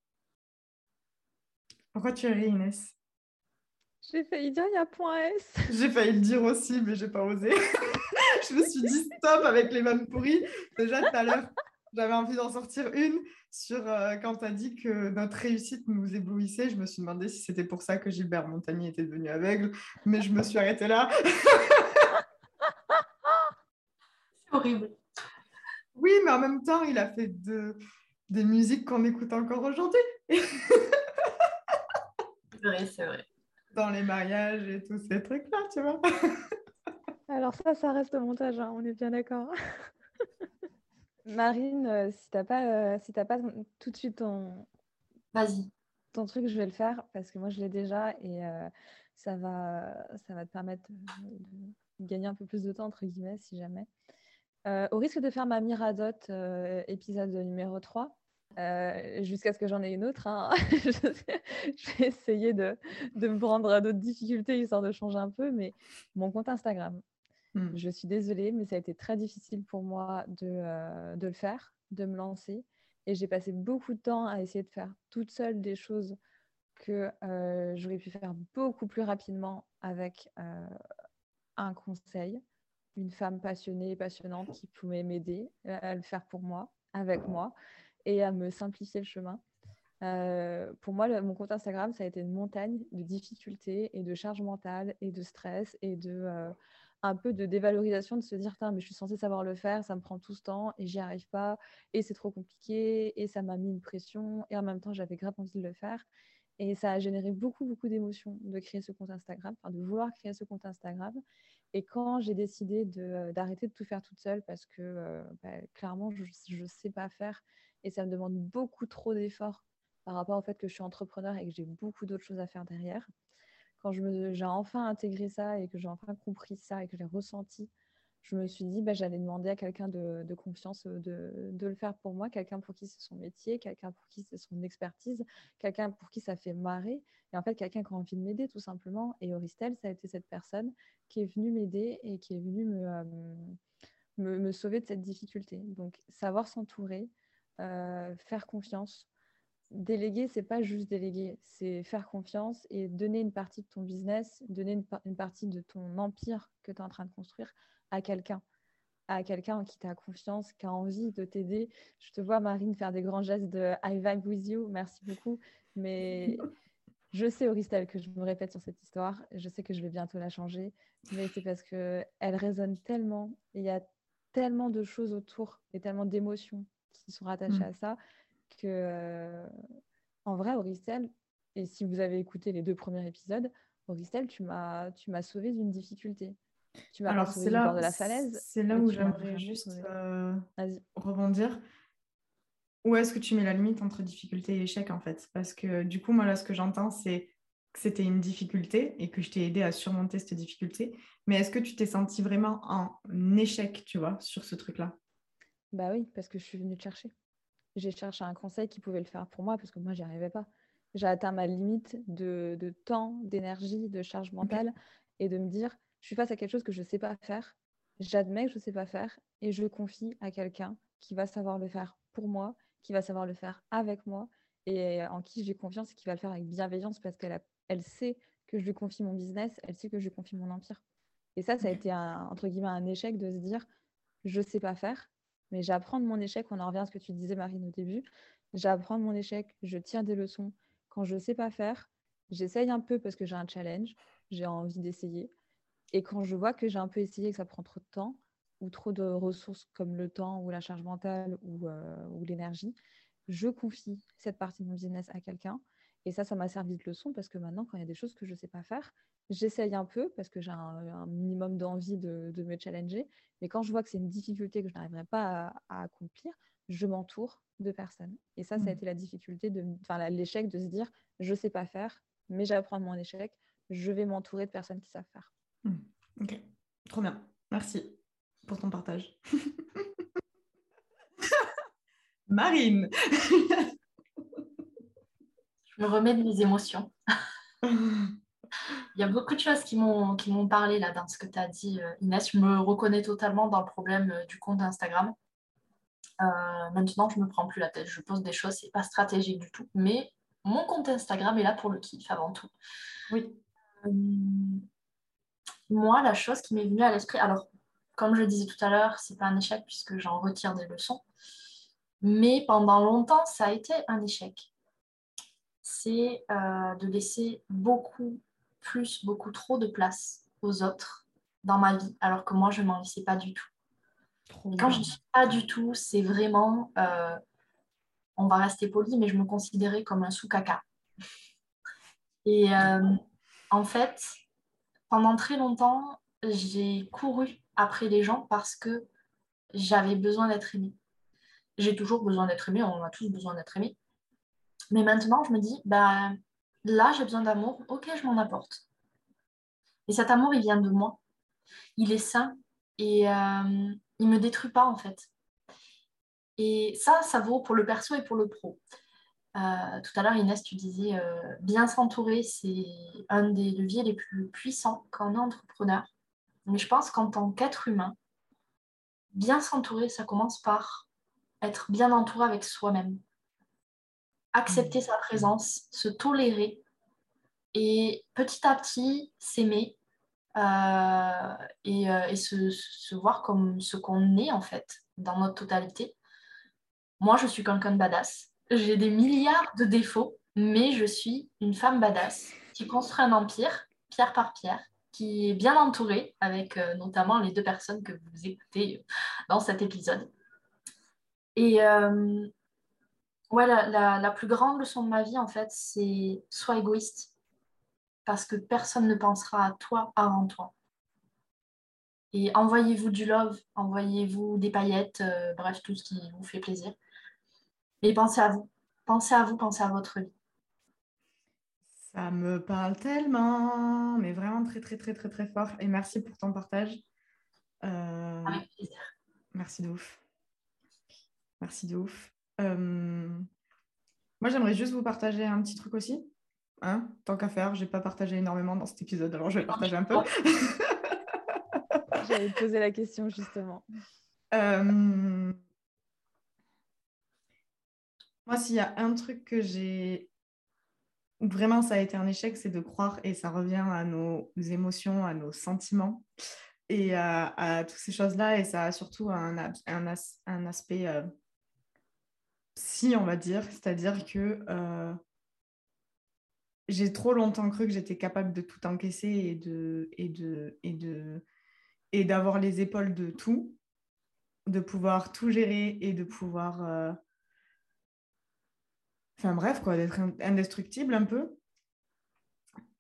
Pourquoi tu ris, Inès? J'ai failli dire il y a point S. J'ai failli le dire aussi, mais j'ai pas osé. je me suis dit stop avec les vannes pourries déjà tout à l'heure. J'avais envie d'en sortir une sur euh, quand tu as dit que notre réussite nous éblouissait. Je me suis demandé si c'était pour ça que Gilbert Montagny était devenu aveugle, mais je me suis arrêtée là. C'est horrible. Oui, mais en même temps, il a fait de, des musiques qu'on écoute encore aujourd'hui. c'est vrai, c'est vrai. Dans les mariages et tous ces trucs-là, tu vois. Alors ça, ça reste au montage, hein, on est bien d'accord. Marine, euh, si t'as pas, euh, si pas tout de suite ton, Vas-y. ton truc, je vais le faire parce que moi je l'ai déjà et euh, ça va, ça va te permettre de gagner un peu plus de temps entre guillemets si jamais. au risque de faire ma miradote épisode numéro 3, jusqu'à ce que j'en ai une autre. Hein, je, vais essayer de, de me prendre à d'autres difficultés histoire de changer un peu, mais mon compte Instagram. Mmh. Je suis désolée, mais ça a été très difficile pour moi de, euh, de le faire, de me lancer. Et j'ai passé beaucoup de temps à essayer de faire toute seule des choses que euh, j'aurais pu faire beaucoup plus rapidement avec euh, un conseil, une femme passionnée et passionnante qui pouvait m'aider à le faire pour moi, avec moi, et à me simplifier le chemin. pour moi, mon compte Instagram, ça a été une montagne de difficultés et de charge mentale et de stress et de un peu de dévalorisation de se dire mais je suis censée savoir le faire, ça me prend tout ce temps et j'y arrive pas et c'est trop compliqué et ça m'a mis une pression et en même temps j'avais grave envie de le faire et ça a généré beaucoup beaucoup d'émotions de créer ce compte Instagram, de vouloir créer ce compte Instagram et quand j'ai décidé d'arrêter de, tout faire toute seule parce que euh, bah, clairement je ne sais pas faire et ça me demande beaucoup trop d'efforts par rapport au fait que je suis entrepreneur et que j'ai beaucoup d'autres choses à faire derrière quand j'ai enfin intégré ça et que j'ai enfin compris ça et que j'ai ressenti, je me suis dit, bah, j'allais demander à quelqu'un de, confiance euh, de, le faire pour moi, quelqu'un pour qui c'est son métier, quelqu'un pour qui c'est son expertise, quelqu'un pour qui ça fait marrer, et en fait quelqu'un qui a envie de m'aider tout simplement. Et Auristel, ça a été cette personne qui est venue m'aider et qui est venue me, euh, me, sauver de cette difficulté. Donc savoir s'entourer, euh, faire confiance, déléguer, c'est pas juste déléguer, c'est faire confiance et donner une partie de ton business, donner une, partie de ton empire que tu es en train de construire à quelqu'un, à quelqu'un en qui tu as confiance, qui a envie de t'aider. Je te vois, Marine, faire des grands gestes de I vibe with you, merci beaucoup. Mais je sais, Auristel, que je me répète sur cette histoire, je sais que je vais bientôt la changer, mais c'est parce qu'elle résonne tellement, il y a tellement de choses autour et tellement d'émotions qui sont rattachées mmh. à ça que, euh, en vrai, Auristel, et si vous avez écouté les deux premiers épisodes, Auristel, tu m'as, tu m'as sauvé d'une difficulté. Tu m'as sauvé du bord de la falaise. C'est là où j'aimerais juste euh, rebondir. Où est-ce que tu mets la limite entre difficulté et échec, en fait? Parce que du coup, moi, là, ce que j'entends, c'est que c'était une difficulté et que je t'ai aidé à surmonter cette difficulté. Mais est-ce que tu t'es senti vraiment en échec, tu vois, sur ce truc-là? Bah oui, parce que je suis venue te chercher j'ai cherché un conseil qui pouvait le faire pour moi parce que moi, j'y arrivais pas. J'ai atteint ma limite de, temps, d'énergie, de charge mentale et de me dire, je suis face à quelque chose que je ne sais pas faire, j'admets que je ne sais pas faire et je confie à quelqu'un qui va savoir le faire pour moi, qui va savoir le faire avec moi et en qui j'ai confiance et qui va le faire avec bienveillance parce qu'elle elle sait que je lui confie mon business, elle sait que je lui confie mon empire. Et ça, ça a été un, entre guillemets un échec de se dire, je ne sais pas faire, mais j'apprends de mon échec. On en revient à ce que tu disais, Marine, au début. J'apprends de mon échec, je tire des leçons. Quand je ne sais pas faire, j'essaye un peu parce que j'ai un challenge, j'ai envie d'essayer. Et quand je vois que j'ai un peu essayé et que ça prend trop de temps, ou trop de ressources comme le temps ou la charge mentale ou, euh, ou l'énergie, je confie cette partie de mon business à quelqu'un. Et ça, ça m'a servi de leçon parce que maintenant, quand il y a des choses que je ne sais pas faire, j'essaye un peu parce que j'ai un, minimum d'envie de, me challenger. Mais quand je vois que c'est une difficulté que je n'arriverai pas à, accomplir, je m'entoure de personnes. Et ça, ça a mmh. été la difficulté, de, enfin l'échec de se dire, je ne sais pas faire, mais j'apprends de mon échec, je vais m'entourer de personnes qui savent faire. Mmh. Ok, trop bien. Merci pour ton partage. Marine me remets de mes émotions. Il y a beaucoup de choses qui m'ont, qui m'ont parlé là dans ce que tu as dit, euh, Inès. Je me reconnais totalement dans le problème euh, du compte Instagram. Euh, maintenant, je ne me prends plus la tête. Je pose des choses, c'est pas stratégique du tout. Mais mon compte Instagram est là pour le kiff avant tout. Oui. moi, la chose qui m'est venue à l'esprit, alors, comme je disais tout à l'heure, c'est pas un échec puisque j'en retire des leçons. Mais pendant longtemps, ça a été un échec. C'est euh, de laisser beaucoup plus, beaucoup trop de place aux autres dans ma vie, alors que moi, je ne m'en laissais pas du tout. quand je dis pas du tout, c'est vraiment, euh, on va rester poli, mais je me considérais comme un sous-caca. Et euh, en fait, pendant très longtemps, j'ai couru après les gens parce que j'avais besoin d'être aimée. J'ai toujours besoin d'être aimée, on a tous besoin d'être aimée. Mais maintenant, je me dis, bah, là, j'ai besoin d'amour, ok, je m'en apporte. Et cet amour, il vient de moi. Il est sain et euh, il ne me détruit pas, en fait. Et ça, ça vaut pour le perso et pour le pro. Euh, tout à l'heure, Inès, tu disais, euh, bien s'entourer, c'est un des leviers les plus puissants quand on entrepreneur. Mais je pense qu'en tant qu'être humain, bien s'entourer, ça commence par être bien entouré avec soi-même. Accepter sa présence, se tolérer et petit à petit s'aimer euh, et, et se, voir comme ce qu'on est en fait dans notre totalité. Moi, je suis quelqu'un de badass. J'ai des milliards de défauts, mais je suis une femme badass qui construit un empire, pierre par pierre, qui est bien entourée, avec euh, notamment les deux personnes que vous écoutez dans cet épisode. Et euh, ouais, la, la, plus grande leçon de ma vie, en fait, c'est sois égoïste, parce que personne ne pensera à toi avant toi. Et envoyez-vous du love, envoyez-vous des paillettes, euh, bref, tout ce qui vous fait plaisir. Et pensez à vous, pensez à vous, pensez à votre vie. Ça me parle tellement, mais vraiment très, très, très, très, très fort. Et merci pour ton partage. Euh, Avec plaisir. Merci de ouf. Merci de ouf. Euh, moi, j'aimerais juste vous partager un petit truc aussi. Hein Tant qu'à faire, je n'ai pas partagé énormément dans cet épisode, alors je vais le partager un peu. J'allais poser la question justement. Euh, moi, s'il y a un truc que j'ai vraiment ça a été un échec, c'est de croire, et ça revient à nos émotions, à nos sentiments et à, toutes ces choses-là, et ça a surtout un, un, un aspect euh, psy, on va dire, c'est-à-dire que euh, j'ai trop longtemps cru que j'étais capable de tout encaisser et de et de et de et d'avoir les épaules de tout, de pouvoir tout gérer et de pouvoir euh, Enfin bref, quoi, d'être indestructible un peu.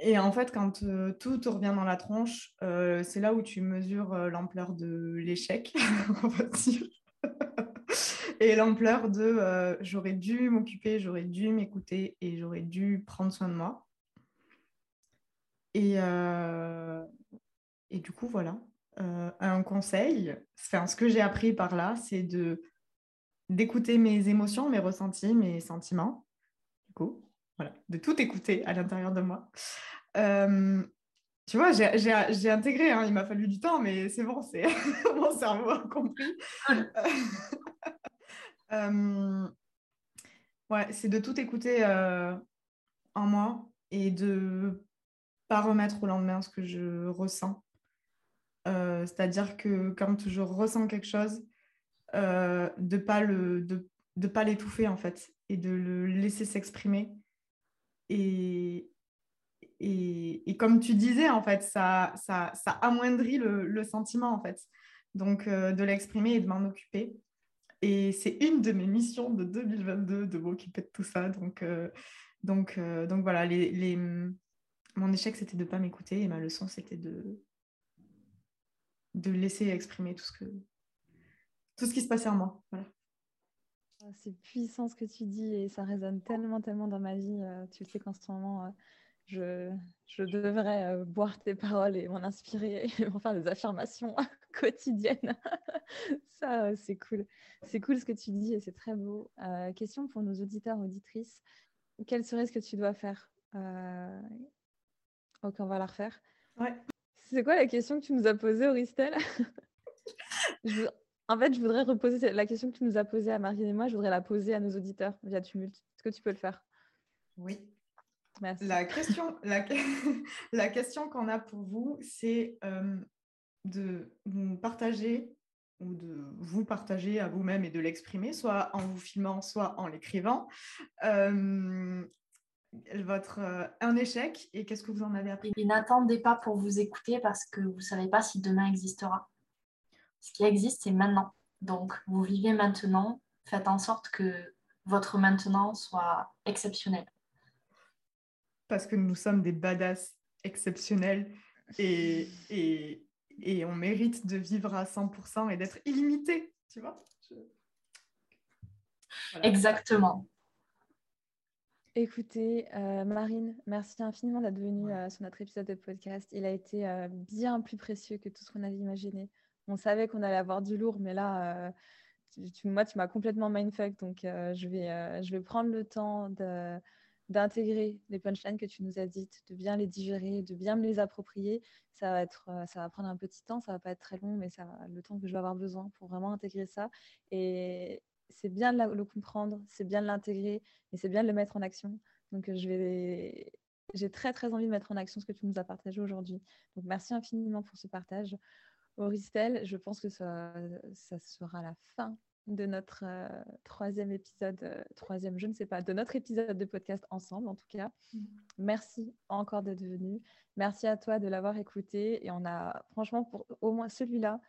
Et en fait, quand euh, tout te revient dans la tronche, c'est là où tu mesures l'ampleur de l'échec, on va dire. Et l'ampleur de j'aurais dû m'occuper, j'aurais dû m'écouter et j'aurais dû prendre soin de moi. Et, et du coup, voilà. un conseil, enfin, ce que j'ai appris par là, c'est de d'écouter mes émotions, mes ressentis, mes sentiments, voilà, de tout écouter à l'intérieur de moi. Euh, tu vois, j'ai intégré, hein, il m'a fallu du temps, mais c'est bon, c'est mon cerveau a compris. euh, ouais, c'est de tout écouter euh, en moi et de pas remettre au lendemain ce que je ressens. Euh, c'est-à-dire que quand je ressens quelque chose, de pas le de, de pas l'étouffer en fait et de le laisser s'exprimer. Et, et, comme tu disais, en fait, ça, ça, ça amoindrit le, sentiment, en fait. Donc, de l'exprimer et de m'en occuper. Et c'est une de mes missions de 2022 de m'occuper de tout ça. Donc, euh, donc, euh, donc voilà, mon échec, c'était de ne pas m'écouter et ma leçon, c'était de, de laisser exprimer tout ce, que... tout ce qui se passait en moi. Voilà. Oh, c'est puissant ce que tu dis et ça résonne tellement, tellement dans ma vie. Euh, tu sais qu'en ce moment, euh, je, je, devrais boire tes paroles et m'en inspirer et m'en faire des affirmations quotidiennes. ça, c'est cool. C'est cool ce que tu dis et c'est très beau. question pour nos auditeurs, auditrices. Quel serait ce que tu dois faire Ok, on va la refaire. Ouais. C'est quoi la question que tu nous as posée, Auristel je, en fait, je voudrais reposer la question que tu nous as posée à Marine et moi, je voudrais la poser à nos auditeurs via Tumult. Est-ce que tu peux le faire? Oui. Merci. La question, la, la question qu'on a pour vous, c'est euh, de nous partager ou de vous partager à vous-même et de l'exprimer, soit en vous filmant, soit en l'écrivant. Euh, votre euh, un échec et qu'est-ce que vous en avez appris? Et n'attendez pas pour vous écouter parce que vous ne savez pas si demain existera. Ce qui existe, c'est maintenant. Donc, vous vivez maintenant, faites en sorte que votre maintenant soit exceptionnel. Parce que nous sommes des badass exceptionnels et, et, et on mérite de vivre à 100% et d'être illimité, tu vois Exactement. Écoutez, euh, Marine, merci infiniment d'être venue euh, sur notre épisode de podcast. Il a été euh, bien plus précieux que tout ce qu'on avait imaginé. On savait qu'on allait avoir du lourd, mais là, moi, tu m'as complètement mindfuck. Donc, je, vais, je vais prendre le temps d'intégrer les punchlines que tu nous as dites, de bien les digérer, de bien me les approprier. Ça va, être, ça va prendre un petit temps, ça va pas être très long, mais ça, le temps que je vais avoir besoin pour vraiment intégrer ça. Et, c'est bien de le comprendre, c'est bien de l'intégrer et c'est bien de le mettre en action. Donc, je vais, j'ai très très envie de mettre en action ce que tu nous as partagé aujourd'hui. Donc, merci infiniment pour ce partage. Auristel, je pense que ça, ça sera la fin de notre euh, troisième épisode, euh, troisième, je ne sais pas, de notre épisode de podcast ensemble en tout cas. Mm-hmm. Merci encore d'être venu. Merci à toi de l'avoir écouté. Et on a, franchement, pour au moins celui-là,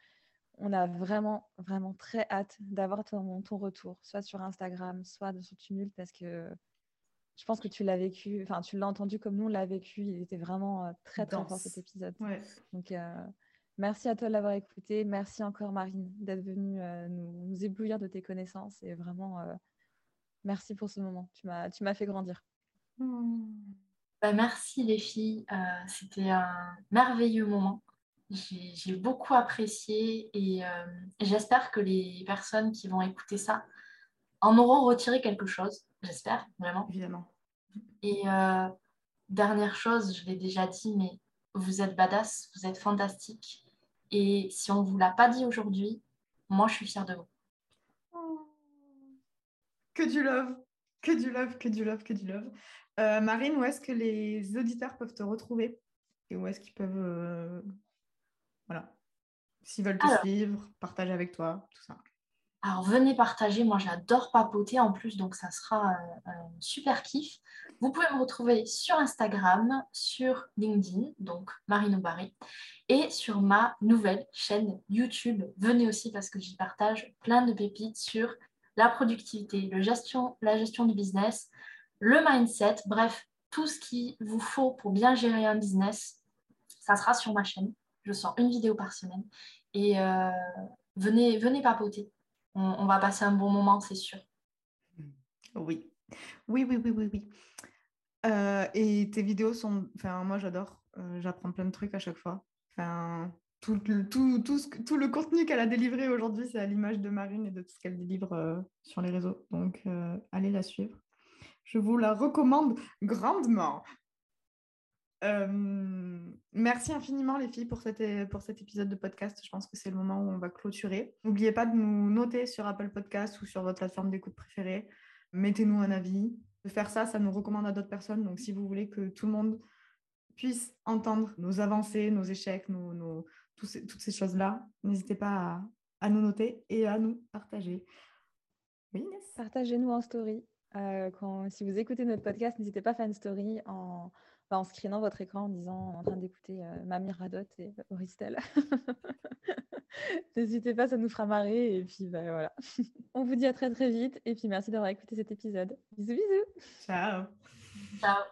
on a vraiment, vraiment très hâte d'avoir ton, ton, retour, soit sur Instagram, soit de ce tumulte, parce que je pense que tu l'as vécu, enfin, tu l'as entendu comme nous, on l'a vécu. Il était vraiment euh, très, très fort cet épisode. Donc, merci à toi de l'avoir écouté. Merci encore, Marine, d'être venue euh, nous, éblouir de tes connaissances. Et vraiment, merci pour ce moment. Tu m'as fait grandir. Bah, merci, les filles. C'était un merveilleux moment j'ai beaucoup apprécié et euh, j'espère que les personnes qui vont écouter ça en auront retiré quelque chose. J'espère, vraiment. Évidemment. Et euh, dernière chose, je l'ai déjà dit, mais vous êtes badass, vous êtes fantastique. Et si on ne vous l'a pas dit aujourd'hui, moi, je suis fière de vous. Que du love, que du love, que du love, que du love. Euh, Marine, où est-ce que les auditeurs peuvent te retrouver Et où est-ce qu'ils peuvent voilà. S'ils veulent te suivre, partager avec toi, tout ça. Alors venez partager, moi j'adore papoter en plus, donc ça sera un, super kiff. Vous pouvez me retrouver sur Instagram, sur LinkedIn, donc Marine Barry, et sur ma nouvelle chaîne YouTube. Venez aussi parce que j'y partage plein de pépites sur la productivité, la gestion du business, le mindset, bref, tout ce qu'il vous faut pour bien gérer un business, ça sera sur ma chaîne je sors une vidéo par semaine. Et euh, venez, venez papoter. On, va passer un bon moment, c'est sûr. Oui. Oui, oui, oui, oui, oui. Euh, et tes vidéos sont. Enfin, moi, j'adore. Euh, j'apprends plein de trucs à chaque fois. Enfin, tout, le, tout, tout, tout le contenu qu'elle a délivré aujourd'hui, c'est à l'image de Marine et de tout ce qu'elle délivre sur les réseaux. Donc, allez la suivre. Je vous la recommande grandement. Euh, merci infiniment les filles pour cet, pour cet épisode de podcast. Je pense que c'est le moment où on va clôturer. N'oubliez pas de nous noter sur Apple Podcast ou sur votre plateforme d'écoute préférée. Mettez-nous un avis. De faire ça, ça nous recommande à d'autres personnes. Donc si vous voulez que tout le monde puisse entendre nos avancées, nos échecs, nos, toutes ces choses-là, n'hésitez pas à, nous noter et à nous partager. Oui, Partagez-nous en story. Euh, quand, si vous écoutez notre podcast, n'hésitez pas à faire une story en, en screenant votre écran en disant en train d'écouter euh, Mamie Radote et Auristel. N'hésitez pas, ça nous fera marrer. Et puis bah, voilà. On vous dit à très très vite. Et puis merci d'avoir écouté cet épisode. Bisous bisous. Ciao. Ciao.